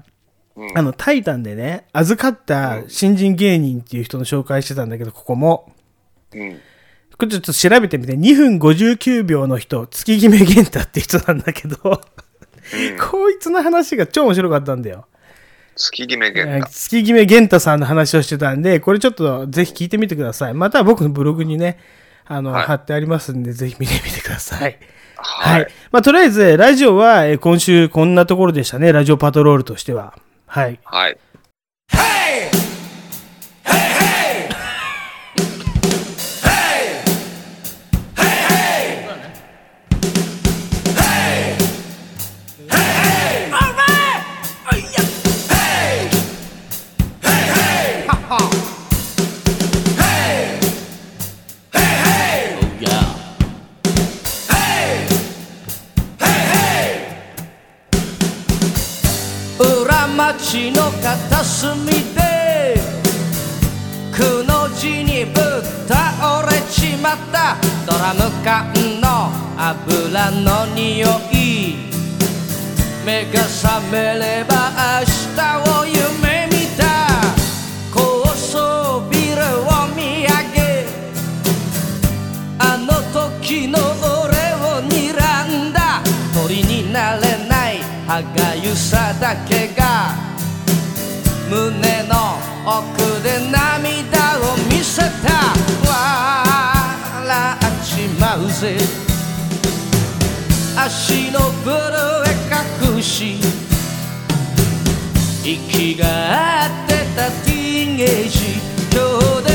うんあの、タイタンでね、預かった新人芸人っていう人の紹介してたんだけど、ここも。うん。これちょっと調べてみて、2分59秒の人、月決め玄太って人なんだけど、こいつの話が超面白かったんだよ。月決め玄太。月決め玄太さんの話をしてたんで、これちょっとぜひ聞いてみてください。または僕のブログにね、あの、はい貼ってありますんで、ぜひ見てみてください。ははいい。まあ、とりあえず、ラジオは、えー今週こんなところでしたね。ラジオパトロールとしては。はい。はい。裏町の片隅でくの字にぶっ倒れちまった。ドラム缶の油の匂い。目が覚めれば明日を夢見た。高層ビルを見上げあの時の歯がゆさだけが胸の奥で涙を見せた。笑っちまうぜ。足のブルーへ隠し息が合ってたティーンエイジ。今日で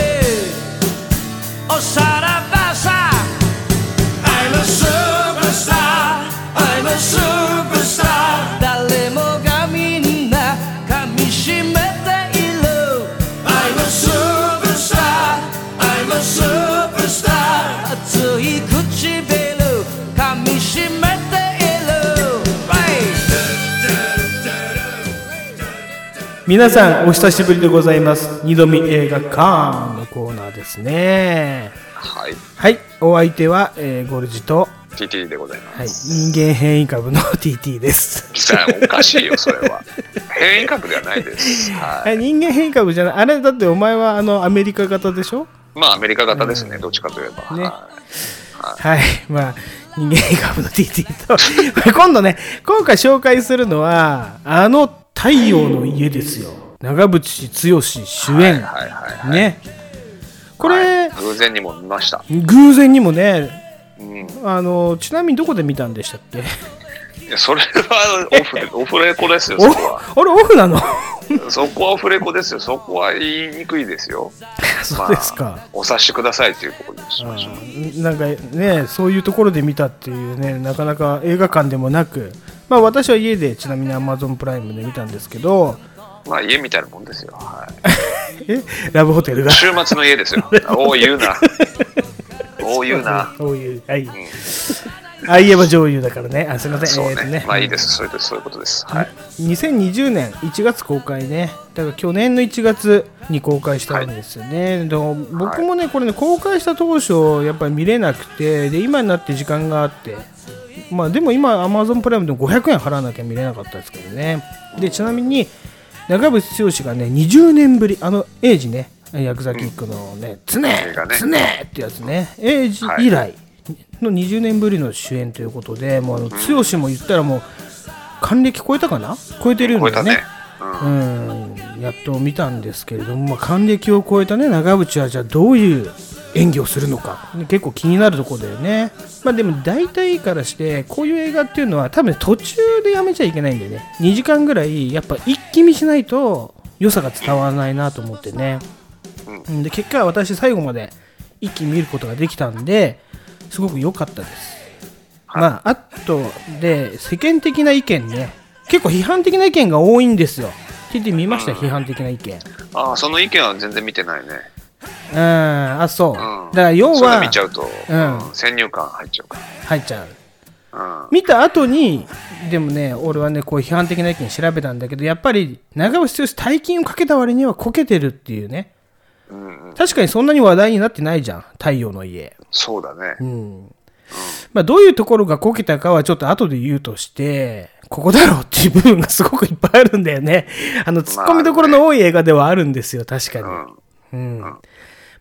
おさらばさ。I'm a superstar. I'm a superstar. 皆さんお久しぶりでございます。二度見映画館のコーナーですね。はい。はい。お相手は、えーゴルジと、TT でございまはい、す。人間変異株の <laughs> TT です。さあおかしいよ、それは。変異株ではないです。ははい。人間変異株じゃない。あれだってお前はあのアメリカ型でしょ？い。まあ、アメリカ型ですね、どっちかといえば。ね。ははい。まあ人間変異株の TT と。<laughs> 今度ね今回紹介するのはあの太陽の家ですよ長渕剛主演、いはいはいはい。ねこれ、はい偶然にも見ました。偶然にもねうん。あのちなみにどこで見たんでしたっけ？いや、それはオフで、<laughs> オフレコですよ、おそこは。あれオフなの？<laughs> そこはオフレコですよ。そこは言いにくいですよ。<laughs> そうですか、まあお察しくださいというところにしましょう。うんなんかねそういうところで見たっていうねなかなか映画館でもなくまあ私は家でちなみに Amazon プライムで見たんですけどまあ、家みたいなもんですよ。はい。え？ラブホテルが？週末の家ですよ。おう言うな。おう言うな。そういうはい、ああ言えば女優だからね。あすみません。そうえーとね。まあいいです。そういうそういうことです。はい。2020年1月公開ねだから去年の1月に公開したんですよね、でも僕もねこれね公開した当初やっぱり見れなくてで今になって時間があってまあでも今 Amazon プライムでも500円払わなきゃ見れなかったですけどね。でちなみに長渕剛がね20年ぶりあのエイジね薬剤キックのね「つね映画ね。つね」ってやつね。エイジ以来の20年ぶりの主演ということでもうあの剛も言ったらもう還暦超えたかな？超えてるんだよね。超えたね。うん、やっと見たんですけれども、まあ、還暦を超えたね長渕はじゃあどういう演技をするのか。結構気になるところだよね、まあ、でも大体からしてこういう映画っていうのは多分途中でやめちゃいけないんだよね。2時間ぐらいやっぱ一気見しないと良さが伝わらないなと思ってね、うん、で結果私最後まで一気に見ることができたんですごく良かったですまあ、あとで世間的な意見ね結構批判的な意見が多いんですよ。TT 見ました、批判的な意見。ああ、その意見は全然見てないね。うん、あ、そう。うん。だから要それは見ちゃうと、うんうん先入観入っちゃうか入っちゃう。ら。うん。見た後に、でもね、俺はね、こう批判的な意見調べたんだけど、やっぱり長渕剛大金をかけた割にはこけてるっていうね。うんうん。確かにそんなに話題になってないじゃん、太陽の家。そうだね。うん。まあ、どういうところがこけたかはちょっと後で言うとして、ここだろうっていう部分がすごくいっぱいあるんだよね。<laughs> あの、突っ込みどころの多い映画ではあるんですよ、確かに。うん。うん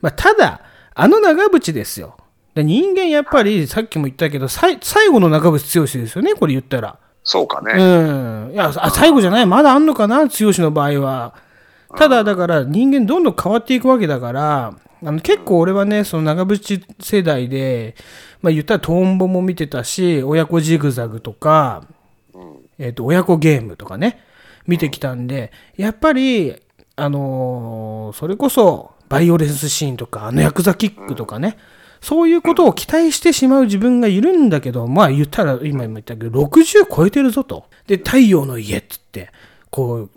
まあ、ただ、あの長渕ですよ。で人間やっぱりさっきも言ったけど、さい最後の長渕剛ですよね、これ言ったら。そうかね。うん。いや、あ最後じゃない、まだあんのかな、剛の場合は。ただ、だから人間どんどん変わっていくわけだから、あの結構俺はね、その長渕世代で、まあ言ったらトンボも見てたし、親子ジグザグとか、えっ、と、親子ゲームとかね、見てきたんで、やっぱり、あのーそれこそ、バイオレンスシーンとか、あのヤクザキックとかね、そういうことを期待してしまう自分がいるんだけど、まあ言ったら、今も言ったけど、60超えてるぞと。で、太陽の家っつって、こう、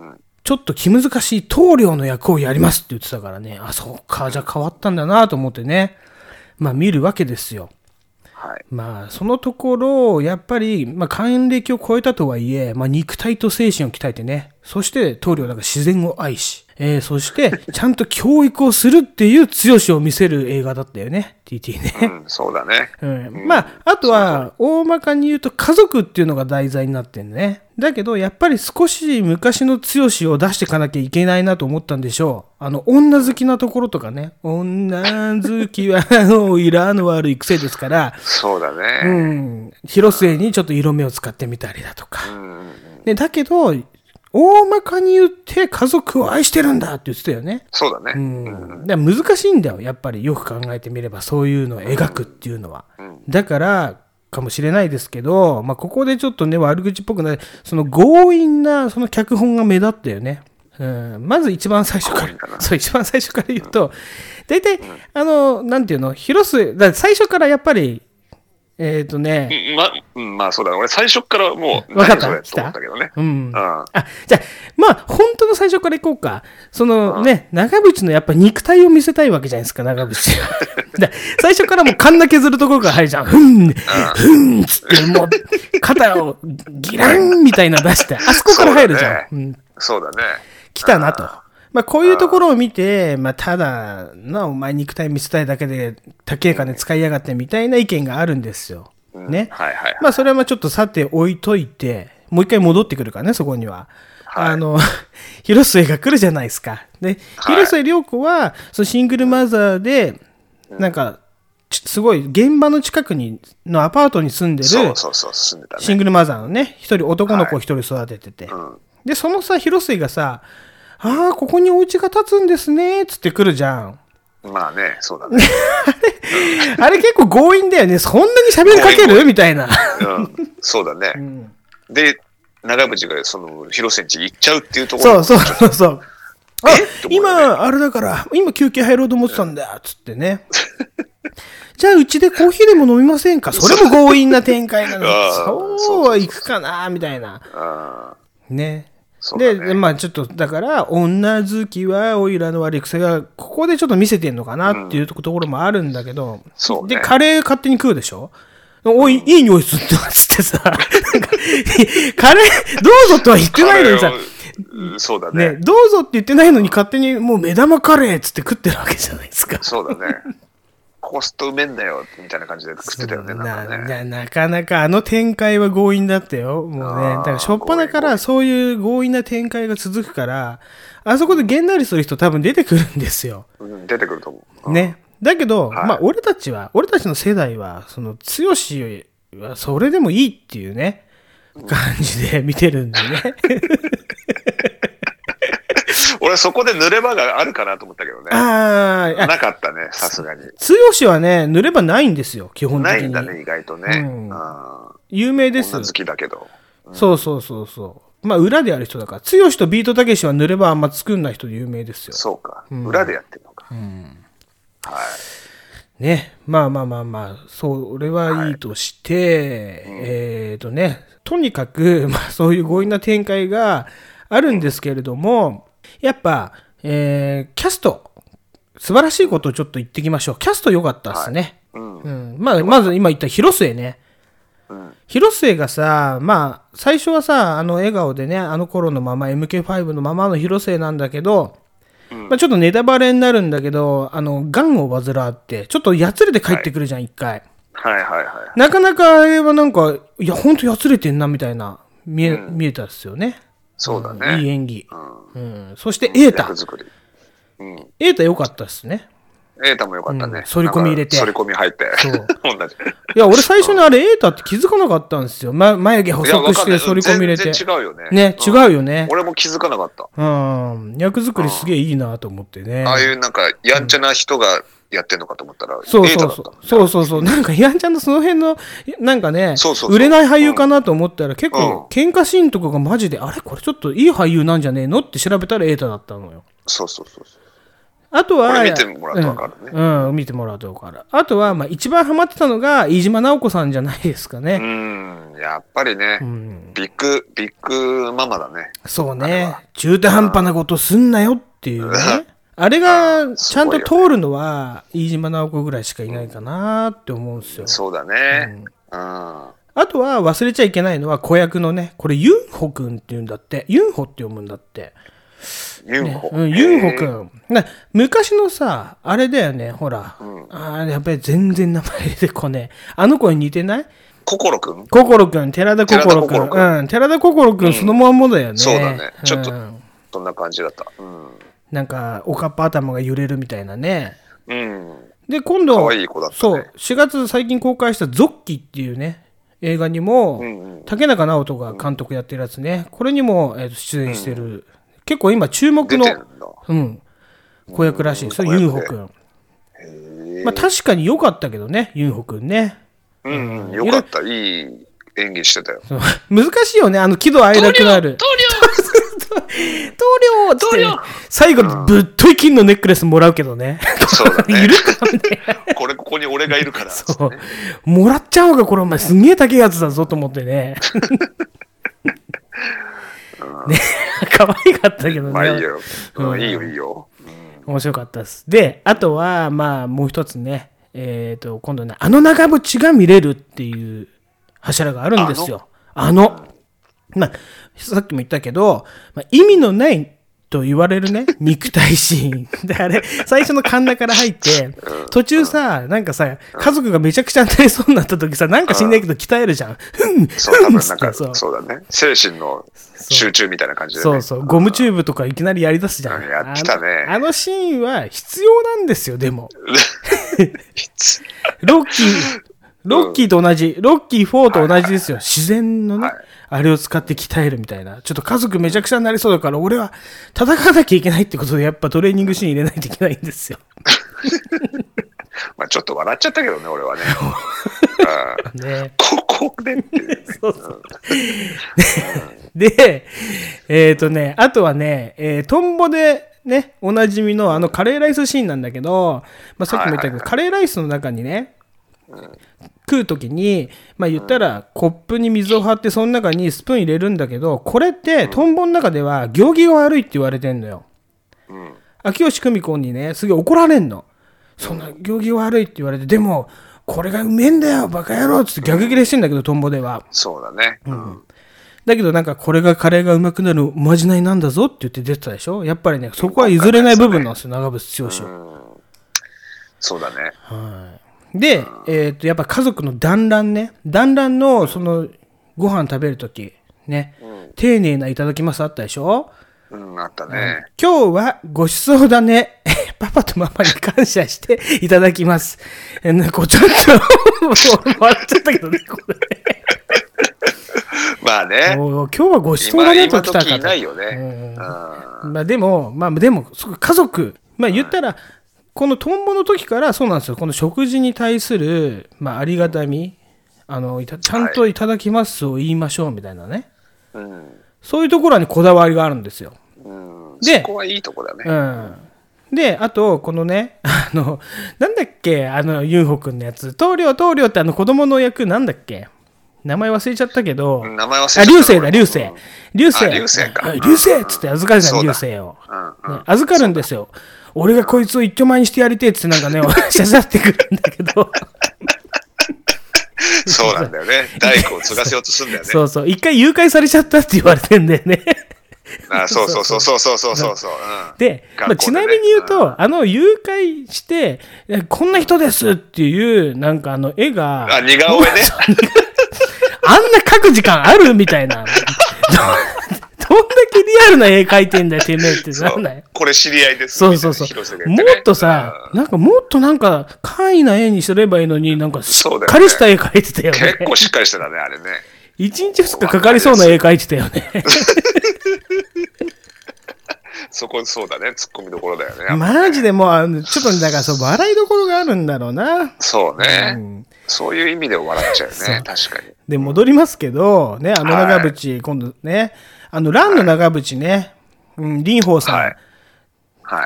ちょっと気難しい棟梁の役をやりますって言ってたからね、あ、そうか、じゃあ変わったんだなと思ってね、まあ見るわけですよ。はい。まあ、そのところ、やっぱり、まあ、還暦を超えたとはいえ、まあ、肉体と精神を鍛えてね、そして、棟梁だから自然を愛し、えーそして、ちゃんと教育をするっていう強しを見せる映画だったよね、TT ね。うん、そうだね。うん、まあ、あとは、大まかに言うと家族っていうのが題材になってんね。だけど、やっぱり少し昔の強しを出していかなきゃいけないなと思ったんでしょう。あの、女好きなところとかね。女好きは、おいらの悪い癖ですから、そうだうね。ん、広末にちょっと色目を使ってみたりだとか。うん。でだけど、大まかに言って家族を愛してるんだって言ってたよね。そうだね。ううん。ん、だ難しいんだよやっぱりよく考えてみればそういうのを描くっていうのは、だからかもしれないですけど、まあ、ここでちょっとね悪口っぽくないその強引なその脚本が目立ったよね、うん、まず一番最初からそう一番最初から言うと大体、あのなんていうの？広末だ最初からやっぱりえっ、とね、うんま、うんまあそうだね。俺最初からもう、わかった？何それと思ったけどね。うんうん。あ、じゃあ、まあ、本当の最初からいこうか。そのね、長渕のやっぱ肉体を見せたいわけじゃないですか、長渕は。<laughs> で最初からもうカンナ削るところから入るじゃん。ふん、ふんっつって、もう、肩をギランみたいな出して、あそこから入るじゃん、<laughs> そうだね。来たなと。まあ、こういうところを見て、まあ、ただ、な、お前肉体見せたいだけで、高い金使いやがってみたいな意見があるんですよ。ね。はいはいはい。まあそれはまあちょっとさて置いといて、もう一回戻ってくるからね、そこには。あの、<laughs> 広末が来るじゃないですか。で、はい広末涼子は、そのシングルマザーで、なんか、ちすごい現場の近くに、のアパートに住んでる、そうそうそう、住んでたね。シングルマザーのね、一人男の子を一人育ててて。うん。で、そのさ、広末がさ、ああ、ここにお家が建つんですね、つって来るじゃん。まあね、そうだね。<laughs> あれ結構強引だよね。そんなに喋りかける？みたいな。うん。そうだね。んで、長渕がその、広瀬んち行っちゃうっていうところそうそうそうそう。あね今、あれだから、今休憩入ろうと思ってたんだよ、つってね。じゃあ、うちでコーヒーでも飲みませんか？それも強引な展開なの <laughs> そうは行くかな、みたいな。あね。ね。で、まあちょっと、だから、女好きはおいらの悪い癖が、ここでちょっと見せてんのかなっていうところもあるんだけど、そうね。で、カレー勝手に食うでしょ？おい、いい匂いするってつってさ、カレー、どうぞとは言ってないのにさ、そうだね、ね。どうぞって言ってないのに勝手にもう目玉カレーっつって食ってるわけじゃないですか。そうだね。コストうめんだよ、みたいな感じで食ってたよね、なんかね。ななかなかあの展開は強引だったよ。もうね。だから、しょっぱなからそういう強引な展開が続くから、あそこでげんなりする人多分出てくるんですよ。うん出てくると思う。うん。ね。だけど、はいまあ、俺たちは、俺たちの世代は、その、強しはそれでもいいっていうね、感じで見てるんでね。<laughs> 俺そこで濡れ場があるかなと思ったけどね。あーあ、なかったね、さすがに。強しはね、塗ればないんですよ、基本的に。ないんだね、意外とね。うんあ有名です好きだけど。そうそうそうそう。まあ、裏でやる人だから。剛とビートたけしは塗ればあんま作んない人で有名ですよ。そうか。裏でやってるのか。はい。ね。まあまあまあまあ、それはいいとして、えっ、とね、とにかく、まあそういう強引な展開があるんですけれども、やっぱ、えーキャスト、素晴らしいことをちょっと言ってきましょう。キャスト良かったですね。うん。うん。まあ、まず今言った広末ね。うん。広末がさ、まあ、最初はさ、あの笑顔でね、あの頃のまま、MK5 のままの広末なんだけど、まあ、ちょっとネタバレになるんだけど、あの、癌を患って、ちょっとやつれて帰ってくるじゃん、一、回。はいはいはい。なかなかあれはなんか、いや、ほんとやつれてんな、みたいな、見え、見えたっすよね。そうだいいね。演技。ううん。そして、瑛太役。作り。うん。瑛太良かったっすね。エータもよかったね。うん反り込み入れて反り込み入って。そう <laughs> 同じ。いや、俺最初にあれ、瑛太って気づかなかったんですよ。ま、眉毛細くして反り込み入れて。全然違うよね。ね、うん違うよね。俺も気づかなかった。うん。役作りすげえいいなと思ってね。ああいうなんか、やんちゃな人がやってんのかと思ったら、そうそうそう。そうそうそう。なんか、ヤンちゃんのその辺の、なんかねそうそうそう売れない俳優かなと思ったら、結構、う喧嘩シーンとかがマジで、あれこれちょっといい俳優なんじゃねえのって調べたら瑛太だったのよ。そうそうそうそう。あとは、これ見てもらうとわかるねうん。うん見てもらうとわかる。あとは、まあ、一番ハマってたのが、飯島直子さんじゃないですかうね。ん、やっぱりね、んビッグ、ビッグママだね。そうね。中途半端なことすんなよっていうね。<laughs> あれが、ちゃんと通るのは、飯島直子ぐらいしかいないかなって思うんですよ。そうだね。うん。あとは忘れちゃいけないのは子役のね、これユンホくんって言うんだって、ユンホって読むんだって。ユンホ。うん、ユンホく。ん。な昔のさ、あれだよね、ほら。あーやっぱり全然名前出てこねえ。あの子に似てない？心くん心くん、寺田心くん。うん、寺田心くんそのまんまだよね。そうだねちょっとうんそんな感じだった。うん。なんか、おかっぱ頭が揺れるみたいなね。うん。で、今度、い子だったねそう、4月最近公開したゾッキっていうね、映画にも、うんうん竹中直人が監督やってるやつね、これにも、えーと出演してる、結構今注目の。うん、子役らしい。それユンホくん。へーまあ確かに良かったけどね、ユンホくんね。うんうん。よかった。いい演技してたよ。<laughs> 難しいよね、あの喜怒哀楽のある。棟梁棟梁最後、ぶっとい金のネックレスもらうけどね。そうだねいるかみたいな。これ、ここに俺がいるから。そう。もらっちゃおうか、これお前すんげえ高いやつだぞと思ってね。ね、<laughs> 可愛かったけどね。まあいいよ。うんうんいいよ、いいよ。面白かったです。で、あとは、まあ、もう一つね、えっ、と、今度ね、あの長渕が見れるっていう柱があるんですよ。あの。まあ、さっきも言ったけど、まあ、意味のないと言われるね、<laughs> 肉体シーン。で、あれ、最初のカンナから入って、途中さ、なんかさ、家族がめちゃくちゃになりそうになった時さ、なんか知んないけど鍛えるじゃん。ふん、そう、多ふんそうだね。精神の集中みたいな感じでね。そうそう、ゴムチューブとかいきなりやり出すじゃん。うんやってたねあのあのシーンは必要なんですよ、でも。<laughs> ロッキー、ロッキーと同じ、ロッキー4と同じですよ。自然のね、はいあれを使って鍛えるみたいな。ちょっと家族めちゃくちゃになりそうだから、俺は戦わなきゃいけないってことで、やっぱトレーニングシーン入れないといけないんですよ。<laughs> まあちょっと笑っちゃったけどね、俺はね。う <laughs> んね。<laughs> ここでっていうね。そうそう。で、えっ、とね、あとはね、えートンボでね、おなじみのあのカレーライスシーンなんだけど、まあ、さっきも言ったけど、カレーライスの中にね、食うときに、まあ言ったらコップに水を張ってその中にスプーン入れるんだけど、これってトンボの中では行儀が悪いって言われてんのよ。うん。秋吉久美子にね、すげえ怒られんの。そんな行儀悪いって言われて、でも、これがうめえんだよ、バカ野郎っつって逆ギレしてんだけど、トンボでは。そうだね。うん。だけどなんかこれがカレーがうまくなるおまじないなんだぞって言って出てたでしょ？やっぱりね、そこは譲れない部分なんですよ、長渕剛。そうだね。で、えっ、と、やっぱ家族の団らんね。団らんの、その、ご飯食べるとき、ね、丁寧ないただきますあったでしょ？うん、あったね。今日はごちそうだね。<laughs> パパとママに感謝していただきます。えなんかちょっと、笑っちゃったけどね、これ。<laughs> まあね。お今日はごちそう今、だねと今来たかと時いないよね。うんうんまあでも、まあでも、そ家族、まあ言ったら、このトンボの時からそうなんですよ。この食事に対する、まあありがたみ、あの、ちゃんといただきますを言いましょうみたいなね。うん。そういうところにこだわりがあるんですよ。うん。でそこはいいとこだね。うん。で、あと、このね、<laughs> あの、なんだっけ、あの、ユンホくんのやつ、棟梁、棟梁ってあの子供の役なんだっけ？名前忘れちゃったけど、名前忘れちあ、ゃった流星だ、流星。流星。あ流星かはい流星っつって預かるじゃん、流星を。預かるんですよ。俺がこいつを一丁前にしてやりてえってなんかね、しゃしゃってくるんだけど、<laughs> そうなんだよね。大工を継がせようとするんだよね。<laughs> そうそう、一回誘拐されちゃったって言われてんだよね。<laughs> あそうそうそうそうそうそうそうそう。うんで、まあ、ちなみに言うと、あの、誘拐して、えこんな人ですっていう、なんかあの、絵が、あ、似顔絵ね。あんな書く時間あるみたいな。どどんだけリアルな絵描いてんだよ、てめえってそなんだよう。これ知り合いです。そうそうそう。みたいな広瀬がも言っとさ、なんかもっとなんか、簡易な絵にすればいいのに、なんかしっかりした絵描いてたよね。うん結構しっかりしてたね、あれね。一日二日かかりそうな絵描いてたよね。<laughs> そこ、そうだね。突っ込みどころだよね。マジでもうあの、ちょっとだからそう、笑いどころがあるんだろうな。そうね、んそういう意味で笑っちゃうよね。確かに。で、戻りますけど、ね、あの長渕、今度ね、あの、蘭の長渕ね、うん、林宝さん。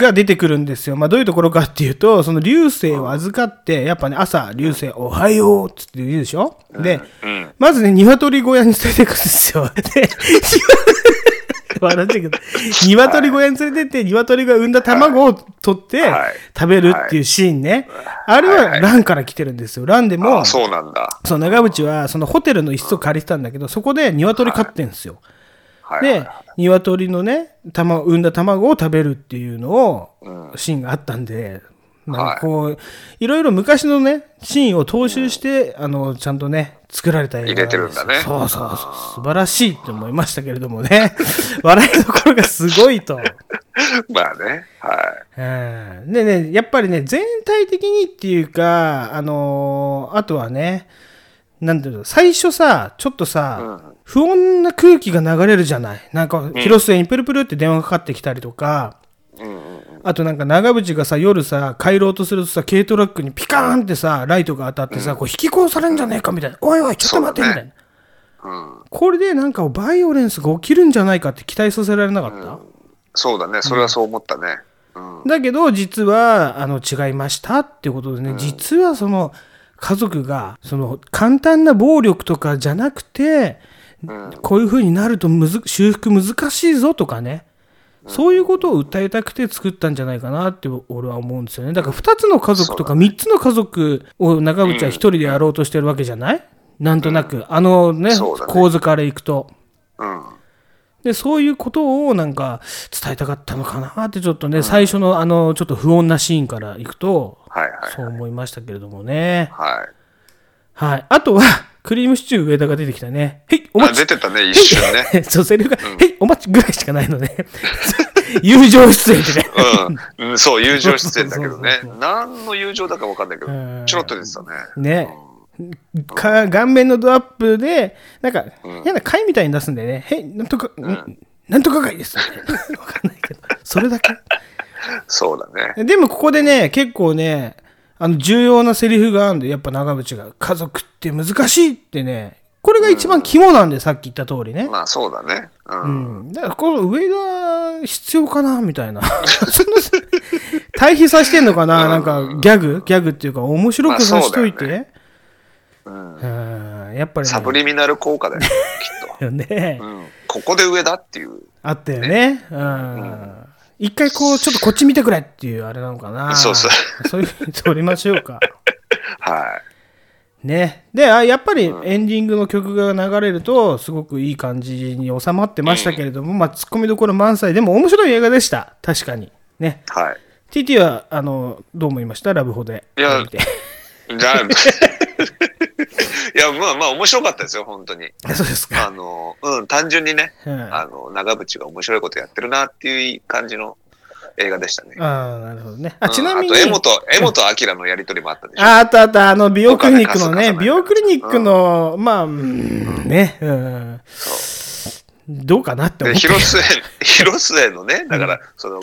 が出てくるんですよ。まあ、どういうところかっていうと、その流星を預かって、やっぱね、朝、流星、おはようっつって言うでしょ？で、うん。まずね、鶏小屋に連れてくんですよ。<laughs> で、笑っちゃうけど、鶏小屋に連れてって、鶏が産んだ卵を取ってはい食べるっていうシーンね。あれはランから来てるんですよ。ランでも、あ、そうなんだ。そう、長渕は、そのホテルの一室を借りてたんだけど、そこで鶏飼ってんですよ。はいはいで、鶏のね、卵、産んだ卵を食べるっていうのを、シーンがあったんで、なんかこう、いろいろ昔のね、シーンを踏襲して、あの、ちゃんとね、作られた映画入れてるんだねそうそうそう。素晴らしいって思いましたけれどもね。<laughs> 笑いどころがすごいと。<laughs> まあね。はい。うんでね、やっぱりね、全体的にっていうか、あのーあとはね、なんていうの、最初さ、ちょっとさ、不穏な空気が流れるじゃない。なんか、広末にプルプルって電話かかってきたりとか、あとなんか長渕がさ、夜さ、帰ろうとするとさ、軽トラックにピカーンってさ、ライトが当たってさ、こう引き殺されんじゃねえかみたいな。おいおい、ちょっと待って、みたいな。これでなんかバイオレンスが起きるんじゃないかって期待させられなかった、そうだね。それはそう思ったね。うん。だけど、実は、あの、違いましたっていうことでね、実はその、家族が、その、簡単な暴力とかじゃなくて、こういう風になるとむず、修復難しいぞとかね、そういうことを訴えたくて作ったんじゃないかなって俺は思うんですよね。だから2つの家族とか3つの家族を長渕は1人でやろうとしてるわけじゃない？なんとなく。あのね構図からいくと。うん。で、そういうことをなんか伝えたかったのかなってちょっとね、最初のあのちょっと不穏なシーンからいくと、はいはい。そう思いましたけれどもね。はい。はい。あとは、クリームシチュー上田が出てきたね。へい、おあ、待ち。出てたね、一瞬ね。<laughs> そう、セリフが、へい、お待ちぐらいしかないので、<laughs> 友情出演ってね。うんうん。そう、友情出演だけどね。何の友情だかわかんないけどうん、ちょろっと出てたね。ね。か顔面のドアップで、なんか、変な貝みたいに出すんだよね。へい、なんとか、んなんとか貝です。<laughs> わかんないけど。それだけ？そうだね。でもここでね、結構ね、あの重要なセリフがあるんで、やっぱ長渕が、家族って難しいってね、これが一番肝なんで、さっき言った通りね。まあそうだね。う。うんん。だからこの上田必要かなみたいな。そ <laughs> の対比させてんのかななんかギャグ？ギャグっていうか面白くさしといて。まあうん。やっぱりね。サブリミナル効果だよ、きっ <laughs> よねと。。うん。ここで上だっていう。あったよね。うん。一回こう、ちょっとこっち見てくれっていうあれなのかな。そうそう。そういう <laughs> ふうに撮りましょうか。はね。で、あやっぱりエンディングの曲が流れると、すごくいい感じに収まってましたけれども、まあ、ツッコミどころ満載でも面白い映画でした。確かに。ね。い。はい。TT は、あの、どう思いました？ラブホで。いや見てじゃあ、<laughs> いや、まあまあ面白かったですよ、本当に。そうですか。あの、うん、単純にね、うんあの、長渕が面白いことやってるなっていう感じの映画でしたね。ああ、なるほどね。あ、うんちなみに。あと、江本、江本明のやりとりもあったでしょ。ああったあった、あの、美容クリニックのね、美容クリニックの、まあ、うんね、うん。どうかなって思で、って。広末、<laughs> 広末のね、だから、その、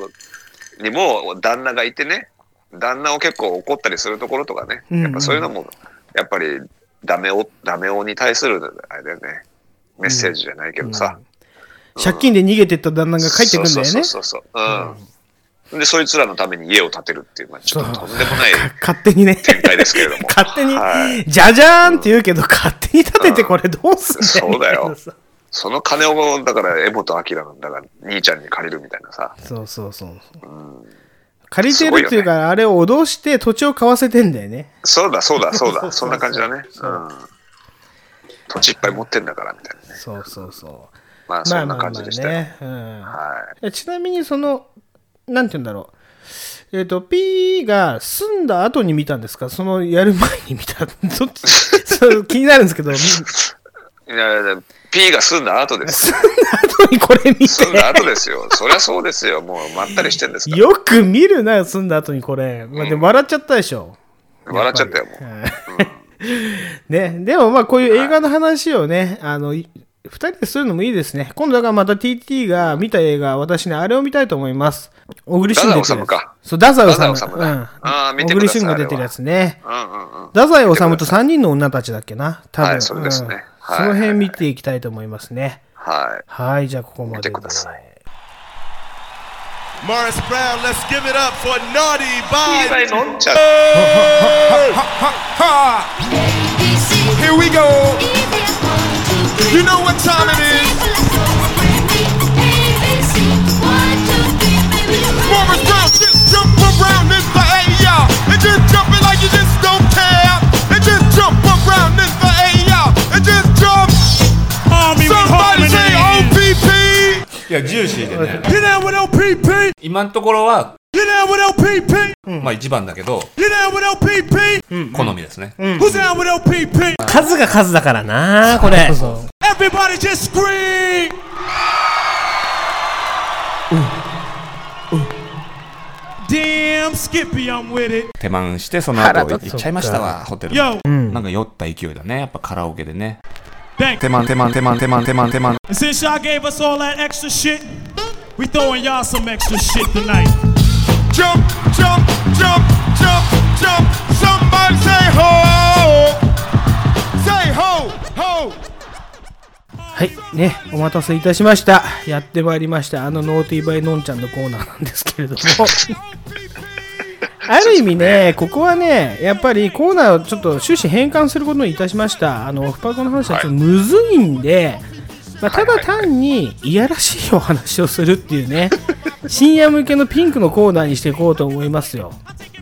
にも旦那がいてね、旦那を結構怒ったりするところとかね、うんやっぱそういうのも、やっぱり、ダメを、ダメ男に対する、あれだよね、メッセージじゃないけどさ。借金で逃げてった旦那が帰ってくんだよね。そうそうそうそう。うん。で、そいつらのために家を建てるっていう、まあ、ちょっととんでもない勝手にね。展開ですけれども。<laughs> 勝手にはい、じゃじゃーんって言うけど、勝手に立ててこれどうすんだよ。そうだよその金を、だから、江本明なんだから、兄ちゃんに借りるみたいなさ。そうそうそう。借りてるっていうすか、あれを脅して土地を買わせてんだよね。そうだ、そうだ、そうだ。<laughs> そんな感じだね。うん。土地いっぱい持ってんだから、みたいなね。そうそうそう。まあ、そんな感じでしたよ。ね。うんはい。えちなみにその、なんて言うんだろう。えっ、と、P が住んだ後に見たんですか？そのやる前に見た。<laughs> どっち気になるんですけど、い <laughs> やいや、P が済んだ後です。だ後にこれ見済んだて。後ですよ。そりゃそうですよ。もう、まったりしてんですから。<laughs> よく見るな、住んだ後にこれ。まあ、でも笑っちゃったでしょ。笑っちゃったよ、もう。ね、でもまあこういう映画の話をね、あの、い二人でするのもいいですね。今度だからまた TT が見た映画、私ね、あれを見たいと思います。小栗旬出てるやつそう、太宰治。太宰治だうん。あー見て小栗ください旬が出てるやつね。うんうんうん。太宰治と3人の女たちだっけな。多分。はいそれですねうんはいその辺見ていきたいと思いますね。はい。はい、じゃあここまでで。見てください Morris Brown, let's give it up for Naughty by。Here we go. You know what time it is. Morris Brown, just jump around this a y'all. And just jumping like you just いやジューシーでね You down with LPP? 今のところは You down with LPP? まあ一番だけど You down with LPP? 好みですね Who's down with LPP? 数が数だからなこれ。Everybody just scream! Damn, Skippy, I'm with it. 手満してその後行っちゃいましたわホテル Yo, なんか酔った勢いだねやっぱカラオケでね thank 手 you. 満手満手満手満手満手満 And since y'all gave us all that extra shit, we throwing y'all some extra shit tonight. Jump, jump, jump, jump, jump. Somebody say ho! Say ho, ho! はい、ね、お待たせいたしました。やってまいりました。あのノーティーバイノンちゃんのコーナーなんですけれども。ある意味ね、ここはね、やっぱりコーナーをちょっと終始変換することにいたしました。あの、オフパコの話はちょっとむずいんで、まあ、ただ単にいやらしいお話をするっていうね、<laughs> 深夜向けのピンクのコーナーにしていこうと思いますよ。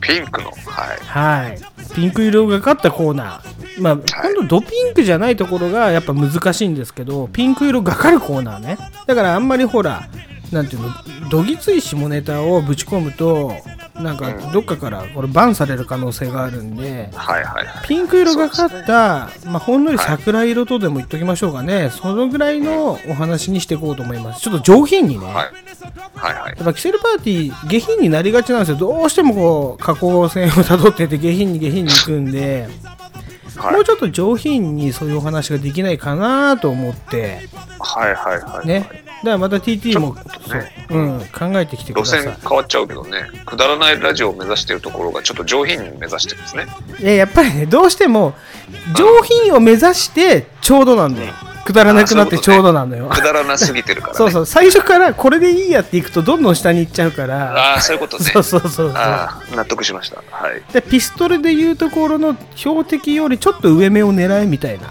ピンクの、はい。はい。ピンク色がかったコーナー。まあ、今度ドピンクじゃないところがやっぱ難しいんですけど、ピンク色がかるコーナーね。だからあんまりほら、なんていうの、どぎつい下ネタをぶち込むと、なんかどっかからこれバンされる可能性があるんで、はいはいはい。ピンク色がかった、まあ、ほんのり桜色とでも言っときましょうかね、そのぐらいのお話にしていこうと思います。ちょっと上品にね。はい。はいはい。やっぱキセルパーティー下品になりがちなんですよどうしてもこう下降線をたどってて下品に下品に行くんで、はい。もうちょっと上品にそういうお話ができないかなと思って。はいはいはい。ね。だからまた TT もそう、うん、考えてきてくだ路さい。線変わっちゃうけどね、くだらないラジオを目指しているところがちょっと上品に目指してるんですね。いややっぱりねどうしても上品を目指してちょうどなんだよくだらなくなってちょうどなんだよくだらなすぎてるからね。そうそう最初からこれでいいやっていくとどんどん下に行っちゃうからああ、そういうことね。そうそうそうそう納得しました。はい。でピストルでいうところの標的よりちょっと上目を狙えみたいな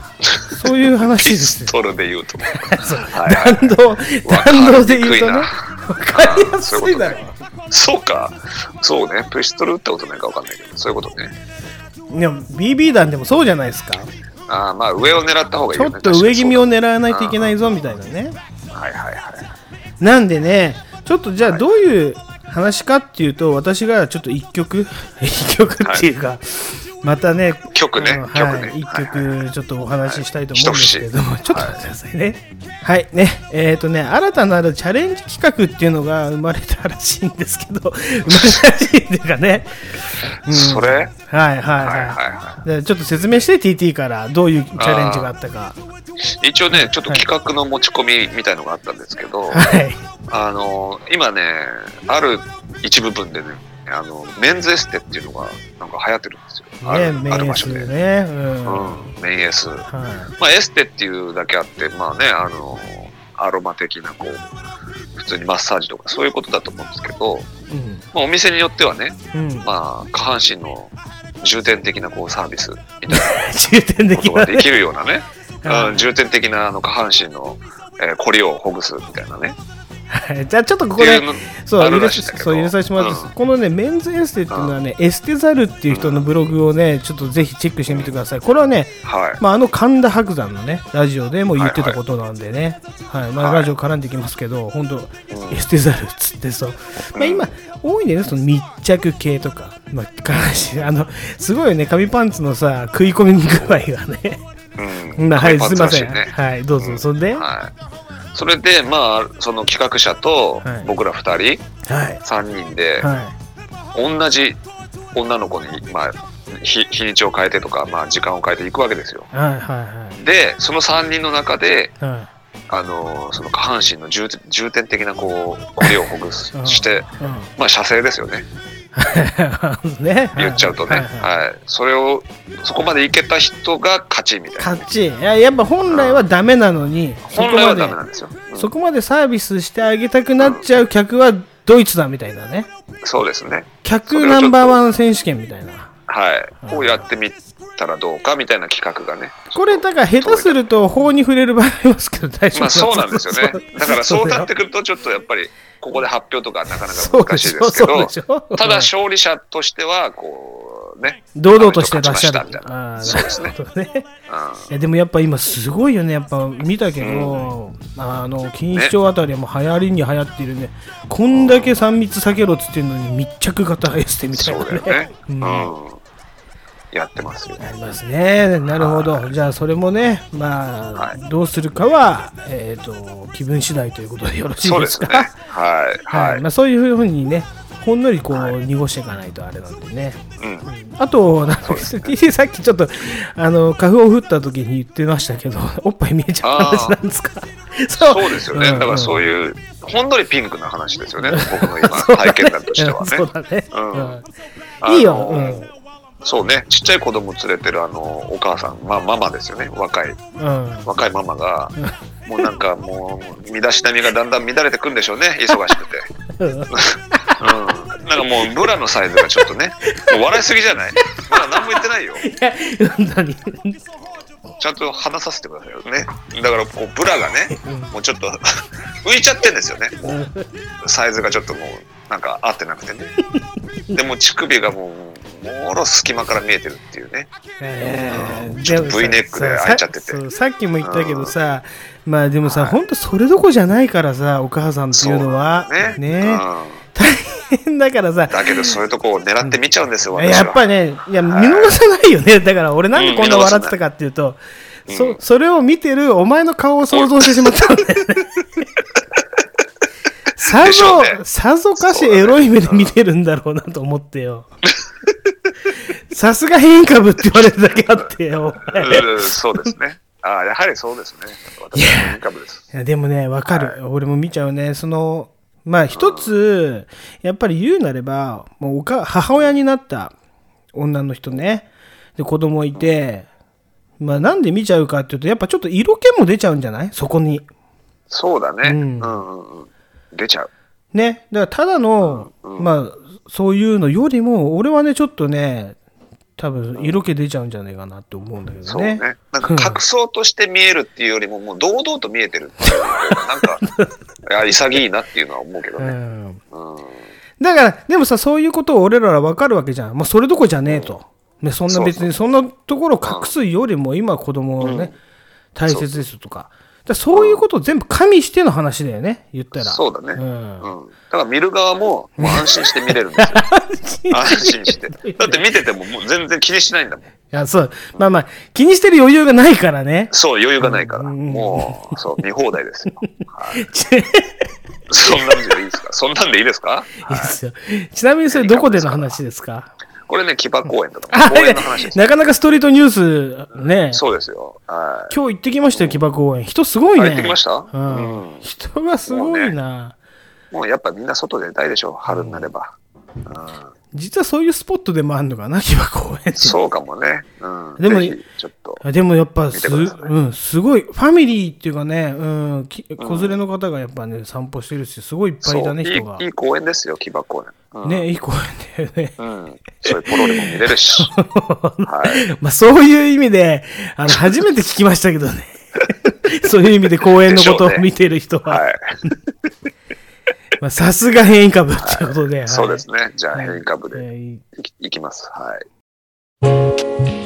そういう話ピですストルで言うと。<laughs> はいはい弾道弾道で言うとねわわかりやすいだろそうか。そうね。ピストル撃ったことないかわかんないけど、そういうことね。でも BB 弾でもそうじゃないですかああ、まあ上を狙った方がいいよね。ちょっと上気味を確狙わないといけないぞみたいなねはいはいはい。なんでねちょっとじゃあどういう話かっていうと私がちょっと一曲 <laughs> 一曲っていうか、またね曲ね。うん曲ね。はい、一はい。曲ちょっとお話ししたいと思うんですけれども、はい。ちょっと待ってくださいね。はい。ね。えっ、とね新たなるチャレンジ企画っていうのが生まれたらしいんですけど生まれたらしいっていうかね、うん。それ？はいはいはい、はいちょっと説明して TT からどういうチャレンジがあったか。い。一応ね、ちょっと企画の持ち込みみたいのがあったんですけど、はい。あの、今ね、ある一部分でね、あの、メンズエステっていうのがなんか流行ってるんですよ。あねある場所で。ねうん、はうん、メンエス。いまあ、エステっていうだけあって、まあね、あの、アロマ的な、こう、普通にマッサージとか、そういうことだと思うんですけど、うんまあ、お店によってはね、うん、まあ、下半身の重点的なこうサービスみたいな <laughs> ことができるようなね、<laughs> はいうん重点的なあの下半身の、えー、コリをほぐすみたいなね。はい。じゃあちょっとここでそうある入れさらしいんだけど。そう入れさせてもらってうん。このねメンズエステっていうのはねエステザルっていう人のブログをねちょっとぜひチェックしてみてください。これはねはい。まあ、あの神田伯山のねラジオでも言ってたことなんでね、はい。まあ、はい。ラジオ絡んできますけど、本当、エステザルっつってそう、まあ、今、多いね、その密着系とか、まあ、あのすごいよね、紙パンツのさ、食い込み具合がね、うん。<laughs> なはい、紙すみません、はい、どうぞ、そんで、ははい。それで、まあ、その企画者とはい。僕ら二人、い、三人で、は同じ女の子に、まあ、日日にちを変えてとか、まあ、時間を変えていくわけですよ。い、はい、はで、その三人の中で、い、はあのその下半身の重点重点的なこうコリをほぐすうん。して、い、うん。まあ射精ですよね <laughs> ね、言っちゃうとね、ははい。いはい。それをそこまでいけた人が勝ちみたいな、勝ち。いややっぱ本来はダメなのに、そこ本来はまでダメなんですよ、うん。そこまでサービスしてあげたくなっちゃう客はドイツだみたいなね。そうですね。客ナンバーワン選手権みたいな。はい。をやってみたらどうかみたいな企画がねこれ、だから下手すると法に触れる場合ありますけど、大丈夫まあそうなんですよね <laughs> だからそうなってくくるとちょっとやっぱりここで発表とかなかなか難しいですけど。ただ勝利者としてはこうね。堂々として出しちゃ勝ちましたな。あーそうですね。なるほどねいやでもやっぱ今すごいよねやっぱ見たけど、あの錦糸町あたりはもう流行りに流行ってるねこんだけ3密避けろっつってんのに密着型エステみたいそうなねだよね。ううんん。やってますよ。ありますねなるほどじゃあそれもねまあ、はいどうするかはえっ、と気分次第ということでよろしいですすね。はい。<laughs> はいはいまあ、。そういうふうにねほんのりこう濁していかないとあれなんでね、うん。あと、なんか <laughs> さっきちょっと、あの、花粉を振った時に言ってましたけど、<laughs> おっぱい見えちゃう話なんですか？そそうですよね。だからそうういう、ほんのりピンクな話ですよね。僕の今、体験談としてはね。だね。うんいいよ。うん。そうね。ちっちゃい子供連れてるあの、お母さん、まあママですよね。若い、うん。若いママが、もうなんかもう、身だしなみがだんだん乱れてくんでしょうね。忙しくて。うんうん。なんかもう、ブラのサイズがちょっとね、もう笑いすぎじゃない？まだ何も言ってないよ。何ちゃんと話させてくださいよね。だからこうブラがね、もうちょっと浮いちゃってんですよね。もうサイズがちょっともうなんか合ってなくてね。でも乳首がもうもろ隙間から見えてるっていうね。えーちょっと V ネックで開いちゃっててさっきも言ったけどさ、まあでもさ、本当それどころじゃないからさ、お母さんっていうのは。ね。ね変だからさ、だけどそういうとこを狙って見ちゃうんですよ、私は。やっぱりね、いや、見逃さないよね。だから俺なんでこんな笑ってたかっていうと、うんそそれを見てるお前の顔を想像してしまったんだよね。さぞ、ねさぞかしエロい目で見てるんだろうなと思ってよ。さすが変異株って言われるだけあってよ。そうですね。ああ、やはりそうですね。私は変異株です。いやでもね、わかる、俺も見ちゃうね。その、まあ一つ、やっぱり言うなれば、もうおか母親になった女の人ね、で子供いて、まあなんで見ちゃうかっていうと、やっぱちょっと色気も出ちゃうんじゃない？そこに。そうだね。ううんんうんうん。出ちゃう。ね。だからただの、まあそういうのよりも、俺はね、ちょっとね、多分色気出ちゃうんじゃないかなって思うんだけどね。そうね。なんか隠そうとして見えるっていうよりも、もう堂々と見えてるっていうなんか、<laughs> いや、潔いなっていうのは思うけどうね。んうん。だから、でもさ、そういうことを俺らは分かるわけじゃん。もうそれどころじゃねえと。ね、そんな別に、そんなところを隠すよりも、今子供をね、大切ですとか。だそういうことを全部加味しての話だよね、言ったら。そうだね。ううんん。だから見る側も、<laughs> もう安心して見れるんですよ。<laughs> 安心して。だって見ててももう全然気にしないんだもん。いや、そう。まあまあ、気にしてる余裕がないからね。そう、余裕がないから。もう、そう、見放題ですよ。はい。<laughs> そんなんでいいですか？そんなんでいいですか？いいですよ。ちなみにそれどこでの話ですか？これね、木場公園だと <laughs> あ公園の話です。なかなかストリートニュースね。そうですよ。はい。今日行ってきましたよ、木場公園。人すごいね。あ行ってきました？ううんん。人がすごいな。もうやっぱみんな外で出たいでしょ、春になれば。うん、実はそういうスポットでもあるのかな、木場公園って。そうかもね。うん、でもちょっと。あでもやっぱす,、見てくださいうん、すごい、ファミリーっていうかね、うん、き子連れの方がやっぱね、散歩してるし、すごいいっぱいいたね、人がいい。公園ですよ、木場公園。うん、ね、いい公園だよね。うん。そういうポロリも見れるし。<laughs> はい。まあそういう意味で、あの、初めて聞きましたけどね。<laughs> そういう意味で公園のことを見てる人は。はい。まあさすが変異株ってことで。はいそうですね。じゃあはい変異株でえーいきいきます。はい。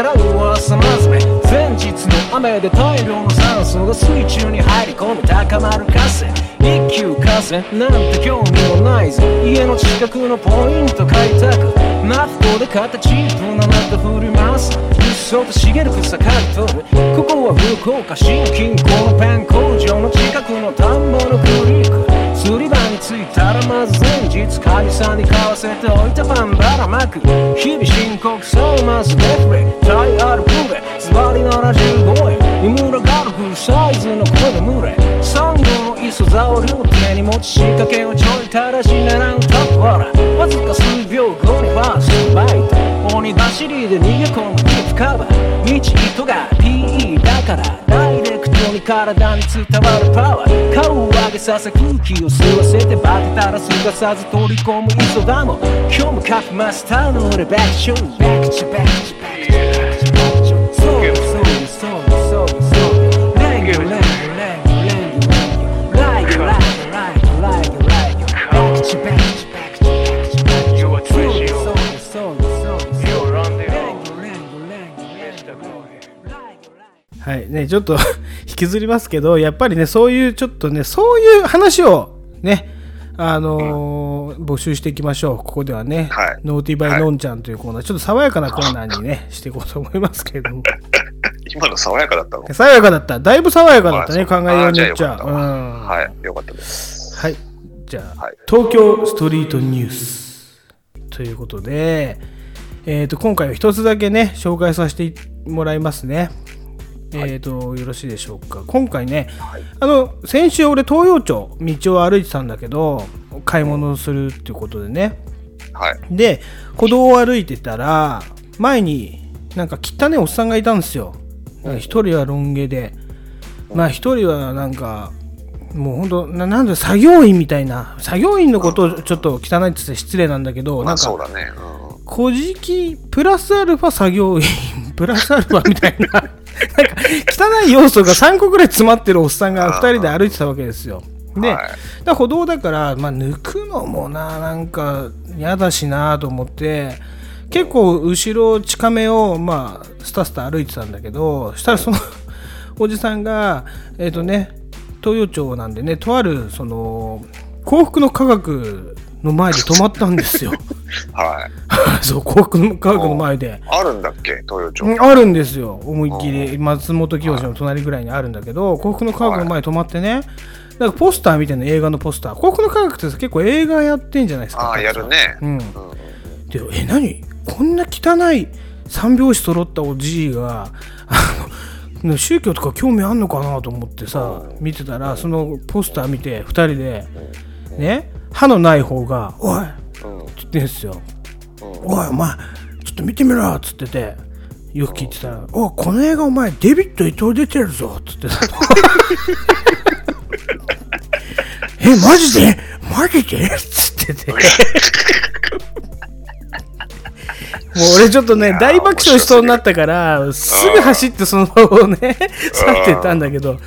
を狙うは朝まずめ前日の雨で大量の酸素が水中に入り込み高まる風一級風なんて興味もないぞ家の近くのポイント開拓。ナフコで形プなナット振ります。そうと茂る草刈り取るここは福岡新近郊のペン工場の近くの田んぼのクリーク釣り場に着いたらまず前日カニさんに買わせておいたパンばらまく。日々深刻さをまずデフレタイアルプレズバリ75円井村ガルフサイズの声で群れ。サンゴの磯座を両手に持ち仕掛けをちょいたらし狙うトップわら。わずか数秒後にファーストバイト。鬼走りで逃げ込む。ディープカバー道糸が PE だからダイレクトに体に伝わるパワー。顔を上げさせ空気を吸わせてバテたらすがさず取り込む。磯だも。ん今日もカフマスターの俺バックショー。バックチバックチバックチバックチそうそう。はい。ねちょっと <laughs> 引きずりますけどやっぱりねそういうちょっとねそういう話をねあのー募集していきましょう。ここではね、はい。ノーティーバイノンちゃんというコーナー、ちょっと爽やかなコーナーにねしていこうと思いますけれども。<laughs> 今の爽やかだったの？爽やかだった。だいぶ爽やかだったね考えよう。によっちゃゃうん。はい、よかったです。はい。じゃあ、はい。東京ストリートニュースということで、えー、と今回は一つだけね、紹介させてもらいますね。えー、とよろしいでしょうか。今回ね、あの先週、俺、東洋町、道を歩いてたんだけど、買い物をするっていうことでね。はい。で、歩道を歩いてたら、前になんか汚ねおっさんがいたんですよ。一人はロン毛で、まあ一人はなんか、もう本当ななんだ作業員みたいな作業員のことをちょっと汚いって言って失礼なんだけど、まあなんかそうだね。うん古事記プラスアルファ作業員 <laughs> プラスアルファみたいななんか汚い要素が3個ぐらい詰まってるおっさんが2人で歩いてたわけですよ。で、はい歩道だから、まあ、抜くのもななんか嫌だしなと思って結構後ろ近めをまあスタスタ歩いてたんだけどしたらそのおじさんがえっ、とね東洋町なんでねとあるその幸福の科学の前で止まったんですよ。<laughs> はい。<laughs> そう幸福の科学の前で。あるんだっけ、東洋町。うんあるんですよ。思いっきり。松本清の隣ぐらいにあるんだけど幸福の科学の前に止まってね。なんかポスターみたいな映画のポスター。幸福の科学って結構映画やってんじゃないですか。ああ、やるね。うん。うん。でえ何？こんな汚い三拍子揃ったおじいがあの宗教とか興味あんのかなと思ってさ見てたらそのポスター見て2人でね？歯のない方が「おい!」って言ってん。すよ「おいお前ちょっと見てみろ!」っつっててよく聞いてたら「おいこの映画お前デビッド伊藤出てるぞ」っつってた <laughs> えマジで？マジで？っつってて <laughs> もう俺ちょっとね大爆笑しそうになったからすぐ走ってその場をね去ってったんだけど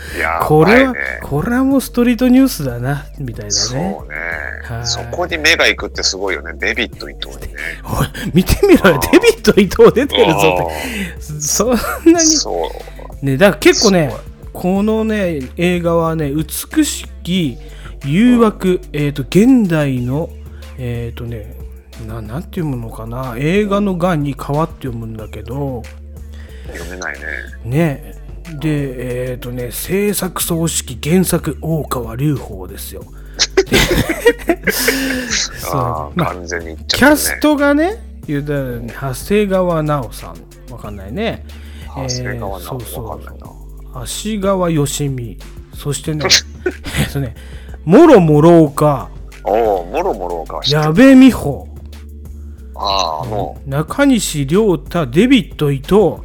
これはこれはもうストリートニュースだなみたいなね。そうね。はい。そこに目が行くってすごいよね。デビッド伊藤にね。おい見てみろよ。デビッド伊藤出てるぞって。そんなに。そう。ねだから結構ねこのね映画はね美しき誘惑、えっ、と現代のえっ、とねななんて読むのかな？映画の「が」に変わって読むんだけど。読めないね。ね。でえっ、とね制作総指揮原作大川隆法ですよ。<laughs> そう。まあ完全にね。キャストがね言うたらね長谷川奈緒さん。わかんないね。長谷川直えーそうそう。足川よしみ。そしてね <laughs> えっとねもろもろ岡おお、もろもろか。知ってる矢部美穂ああ、中西亮太デビッド伊藤。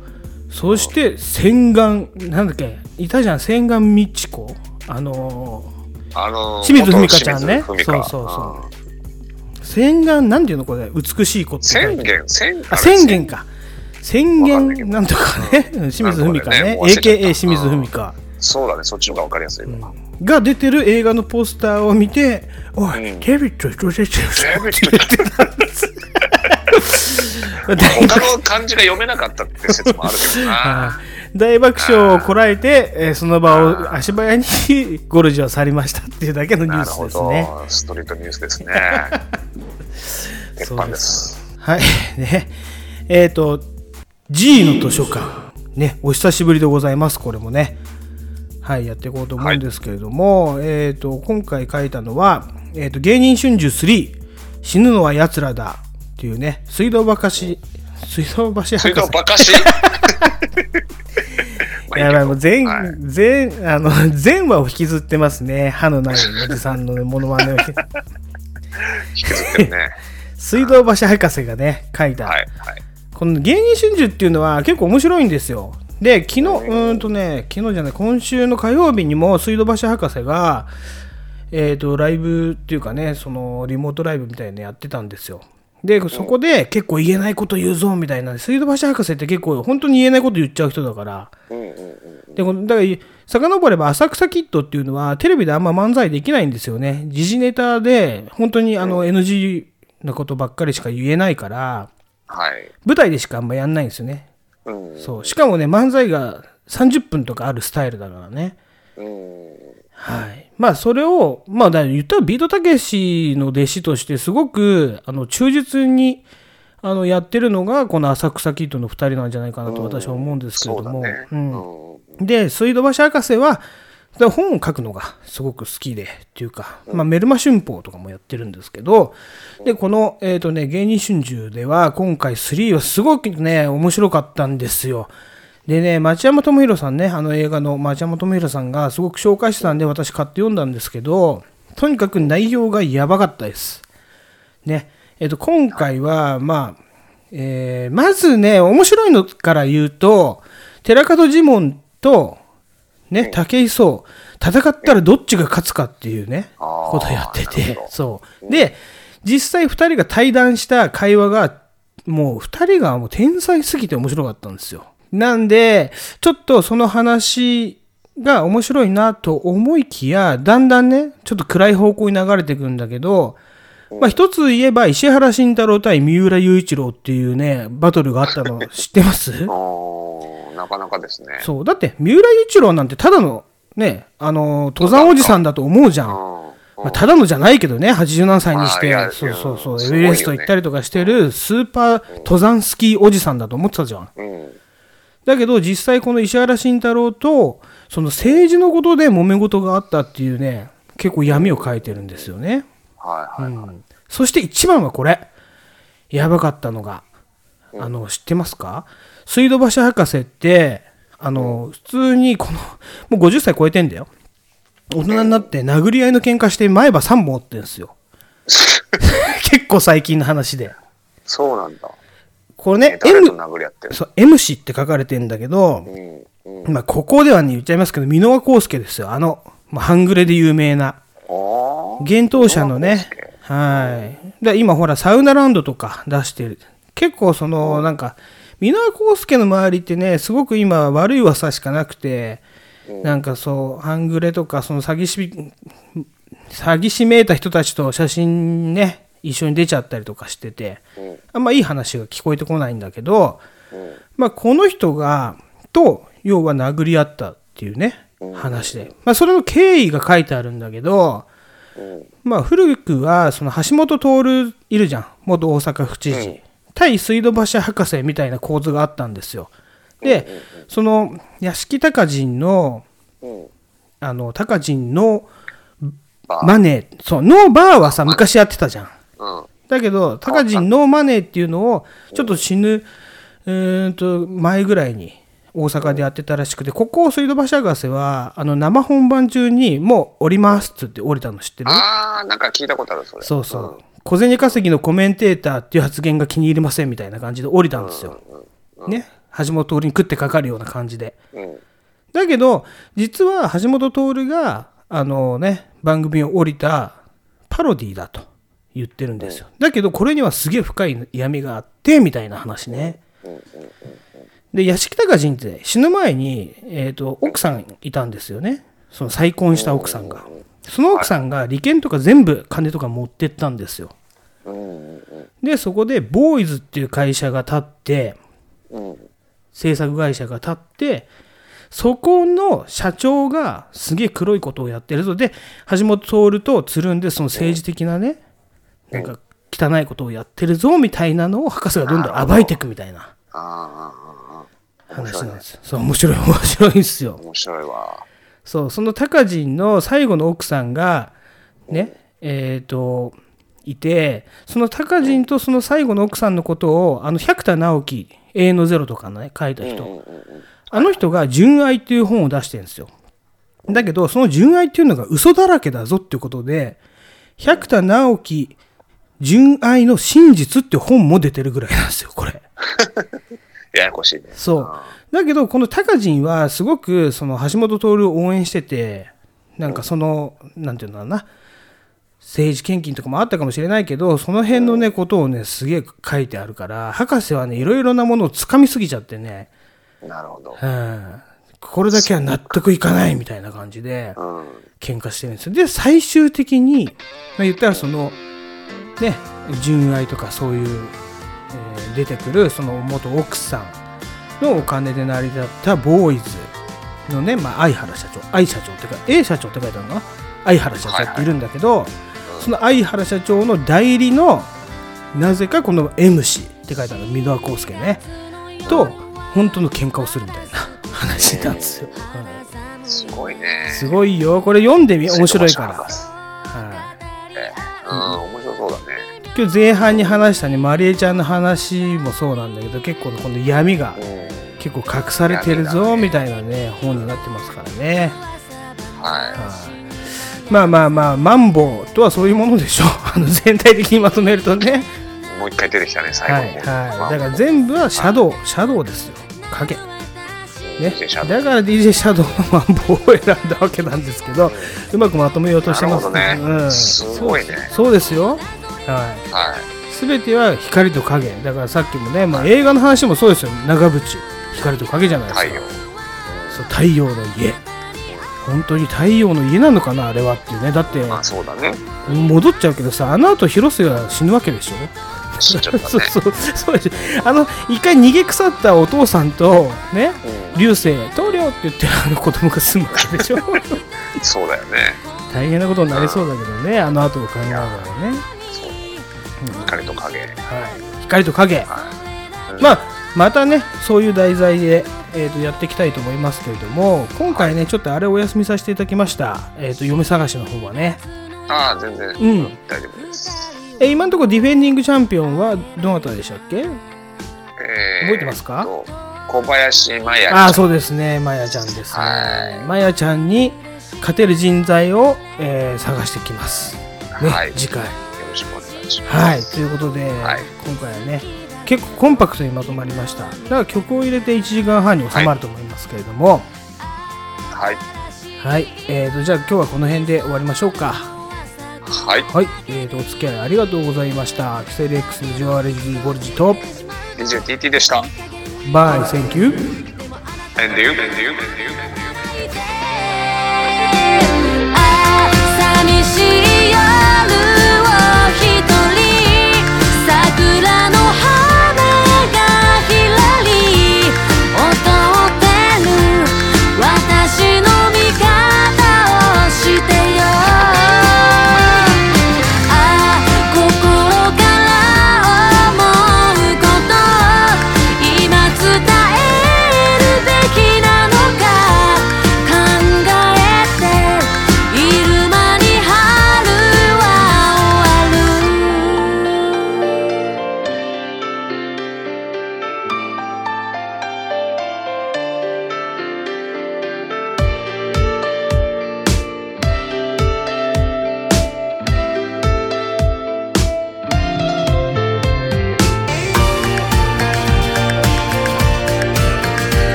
そして洗顔なんだっけいたじゃん洗顔美智子。あのあのー、清水文香ちゃんね。そうそうそう。ー洗顔なんていうのこれ？美しい子って宣言、宣あ宣言か。宣言なんとかね、うん。<laughs> 清水文香ね。ね AKA 清水文香。そうだね、そっちの方が分かりやすいわ。が出てる映画のポスターを見て「おい、うん。デビッド伊藤出てるぞ」デ <laughs> ビって言ってたんです。他の漢字が読めなかったって説もあるけどな。大爆笑をこらえて、えーその場を足早にゴルジュを去りましたっていうだけのニュースですね。ど、ストリートニュースですね。<laughs> 鉄板です。はい。<laughs> ね。えっ、と、G の図書館。ね、お久しぶりでございます、これもね。はい、やっていこうと思うんですけれども、えっ、と、今回書いたのは、えっ、と、芸人春秋3、死ぬのは奴らだっていうね、水道橋、水道橋博士。水道バカし <laughs> やばい、もう全、はい全、あの、全話を引きずってますね。歯のないおじさんのねモノマネを。引きずってるね。<laughs> 水道橋博士がね、書いた、はい、はい。この芸人春秋っていうのは結構面白いんですよ。で、昨日、うーんとね、昨日じゃない、今週の火曜日にも水道橋博士が、えっ、と、ライブっていうかね、そのリモートライブみたいなのやってたんですよ。で、そこで結構言えないこと言うぞみたいな、水道橋博士って結構本当に言えないこと言っちゃう人だから、でだから遡れば浅草キッドっていうのはテレビであんま漫才できないんですよね。時事ネタで本当にあの NG なことばっかりしか言えないから、はい。舞台でしかあんまやんないんですよね。うん。そう。しかもね、漫才が30分とかあるスタイルだからね。うん。はい。まあ、それを、まあ、言ったらビートたけしの弟子として、すごく、あの、忠実に、あの、やってるのが、この浅草キッドの2人なんじゃないかなと私は思うんですけれども。そうだね。うんで、水道橋博士は、で本を書くのがすごく好きで、っていうか、まあ、メルマ春報とかもやってるんですけど、で、この、えっ、とね、芸人春秋では、今回3はすごくね、面白かったんですよ。でね、町山智博さんね、あの映画の町山智博さんがすごく紹介してたんで、私買って読んだんですけど、とにかく内容がやばかったです。ね、えっ、と、今回は、まあ、えーまずね、面白いのから言うと、寺門ジモンと、ね、武井壮、戦ったらどっちが勝つかっていうね、ことやっててそう。で、実際2人が対談した会話が、もう2人がもう天才すぎて面白かったんですよ。なんで、ちょっとその話が面白いなと思いきや、だんだんね、ちょっと暗い方向に流れていくんだけど、まあ一つ言えば石原慎太郎対三浦雄一郎っていうね、バトルがあったの <laughs> 知ってます？なかなかですね。そう。だって、三浦雄一郎なんてただの、ね、あの、登山おじさんだと思うじゃん。うん。まあ、ただのじゃないけどね、87歳にしてそうそうそう、エベレスト行ったりとかしてるスーパー登山スキーおじさんだと思ってたじゃん。うん。だけど、実際この石原慎太郎と、その政治のことで揉め事があったっていうね、結構闇を書いてるんですよね。はいはい。うんそして一番はこれ。やばかったのが、あの、知ってますか？水道橋博士って、あの、普通にこの、もう50歳超えてんだよ。大人になって殴り合いの喧嘩して前歯3本折ってんですよ。<laughs> 結構最近の話で。そうなんだ。これね、M、殴り合ってるそう、M 氏って書かれてんだけど、うん。うん。まあ、ここではね、言っちゃいますけど、箕輪康介ですよ。あの、まあ、半グレで有名な。幻冬舎のね、はい。で今ほら、サウナランドとか出してる。結構その、なんか、箕輪康介の周りってね、すごく今悪い噂しかなくて、なんかそう、半グレとか、その詐欺師、詐欺師めいた人たちと写真ね、一緒に出ちゃったりとかしてて、あんまいい話が聞こえてこないんだけど、まあ、この人が、と、要は殴り合ったっていうね、話で。まあ、それの経緯が書いてあるんだけど、まあ、古くは、その橋本徹いるじゃん。元大阪府知事。対水道橋博士みたいな構図があったんですよ。で、その、屋敷隆人の、あの、隆人のマネー、そう、ノーバーはさ、昔やってたじゃん。うん。だけど、高人ノーマネーっていうのを、ちょっと死ぬ、うーんと、前ぐらいに大阪でやってたらしくて、ここ、水道橋博士は、あの、生本番中に、もう降りますっつって降りたの知ってる？ああ、なんか聞いたことある、それ。そうそう。小銭稼ぎのコメンテーターっていう発言が気に入りませんみたいな感じで降りたんですよ。ね。橋本徹に食ってかかるような感じで。うん。だけど、実は橋本徹が、あのね、番組を降りたパロディだと言ってるんですよ。だけど、これにはすげえ深い闇があって、みたいな話ね。で、屋敷隆人って死ぬ前に、えっ、と、奥さんいたんですよね。その再婚した奥さんが。その奥さんが利権とか全部金とか持ってったんですよ。で、そこで、ボーイズっていう会社が立って、制作会社が立って、そこの社長がすげえ黒いことをやってるぞ。で、橋本徹とつるんで、その政治的なね、なんか汚いことをやってるぞみたいなのを博士がどんどん暴いていくみたいなああ、ああ、話なんですよ。そう、面白い、面白いんですよ。面白いわ。そう、その高人の最後の奥さんが、ね、えっ、と、いて、その高人とその最後の奥さんのことを、あの、百田直樹、永遠のゼロとかね、書いた人、あの人が純愛っていう本を出してるんですよ。だけど、その純愛っていうのが嘘だらけだぞっていうことで、百田直樹純愛の真実って本も出てるぐらいなんですよ、これ。<laughs> ややこしいね。そう。だけど、このタカジンはすごくその橋本徹を応援してて、なんかその、なんていうんだろうな、政治献金とかもあったかもしれないけど、その辺のね、ことをね、すげえ書いてあるから、博士はね、いろいろなものを掴みすぎちゃってね、なるほど。うん、これだけは納得いかないみたいな感じで、うん。喧嘩してるんですよ。で、最終的に、まあ、言ったらその、ね、純愛とかそういう、えー出てくるその元奥さんのお金で成り立ったボーイズのね、まあ、相原社長、相社長っていうか、A 社長って書いてあるのかな？相原社長っているんだけど、その相原社長の代理の、なぜかこの M 氏って書いてあるの、箕輪康介ね、と、本当の喧嘩をするみたいな話なんですよ。うんすごいね。すごいよ。これ読んでみ、面白いから。ら。はい。今日前半に話したね、マリエちゃんの話もそうなんだけど、結構この闇がうん。結構隠されてるぞ、みたいなね、本になってますからね。ははいまあまあまあ、マンボウとはそういうものでしょう。<laughs> あの全体的にまとめるとね。い。もう一回出てきたね、最はい、後の方はい。だから全部はシャドウ、シャドウですよ。影。ね、だから DJ シャドウのマンボウを選んだわけなんですけど、うまくまとめようとしてますなるほどねうん、すごいねそうですよ。はい。はい。すべては光と影。だからさっきもね、まあ、映画の話もそうですよ。長渕。光と影じゃないですか。太陽。そう太陽の家。本当に太陽の家なのかな、あれはっていうね。だって、まあそうだね。戻っちゃうけどさ、あの後広瀬が死ぬわけでしょ死んじゃったね。<laughs> そうそう、そう。あの、一回逃げ腐ったお父さんと、ね、うん流星、棟梁って言ってあの子供が住むわけでしょ <laughs> そうだよね。大変なことになりそうだけどね、あの後を考えたらね。光と影。はい。光と影。はい。うんまあ、またね、そういう題材で、えー、とやっていきたいと思いますけれども、今回ね、ちょっとあれお休みさせていただきました、えー、と嫁探しの方はね、ああ、全然、ん大丈夫です。えー今のところディフェンディングチャンピオンはどなたでしたっけ？えー覚えてますか？と小林麻也。ああ、そうですね、まやちゃんですねはい。まやちゃんに勝てる人材を、えー探してきます。ね、はい次回。しくお願いします。はい、ということで、はい今回はね、結構コンパクトにまとまりました。だから曲を入れて1時間半に収まると思いますけれども、はい。はい、えーと、じゃあ今日はこの辺で終わりましょうか。はい。はい、えーと、お付き合いありがとうございました。キセル X のジョアレジーゴルジと、DJTT でした。バイ、センキュー。And you? And you? And you? しいよ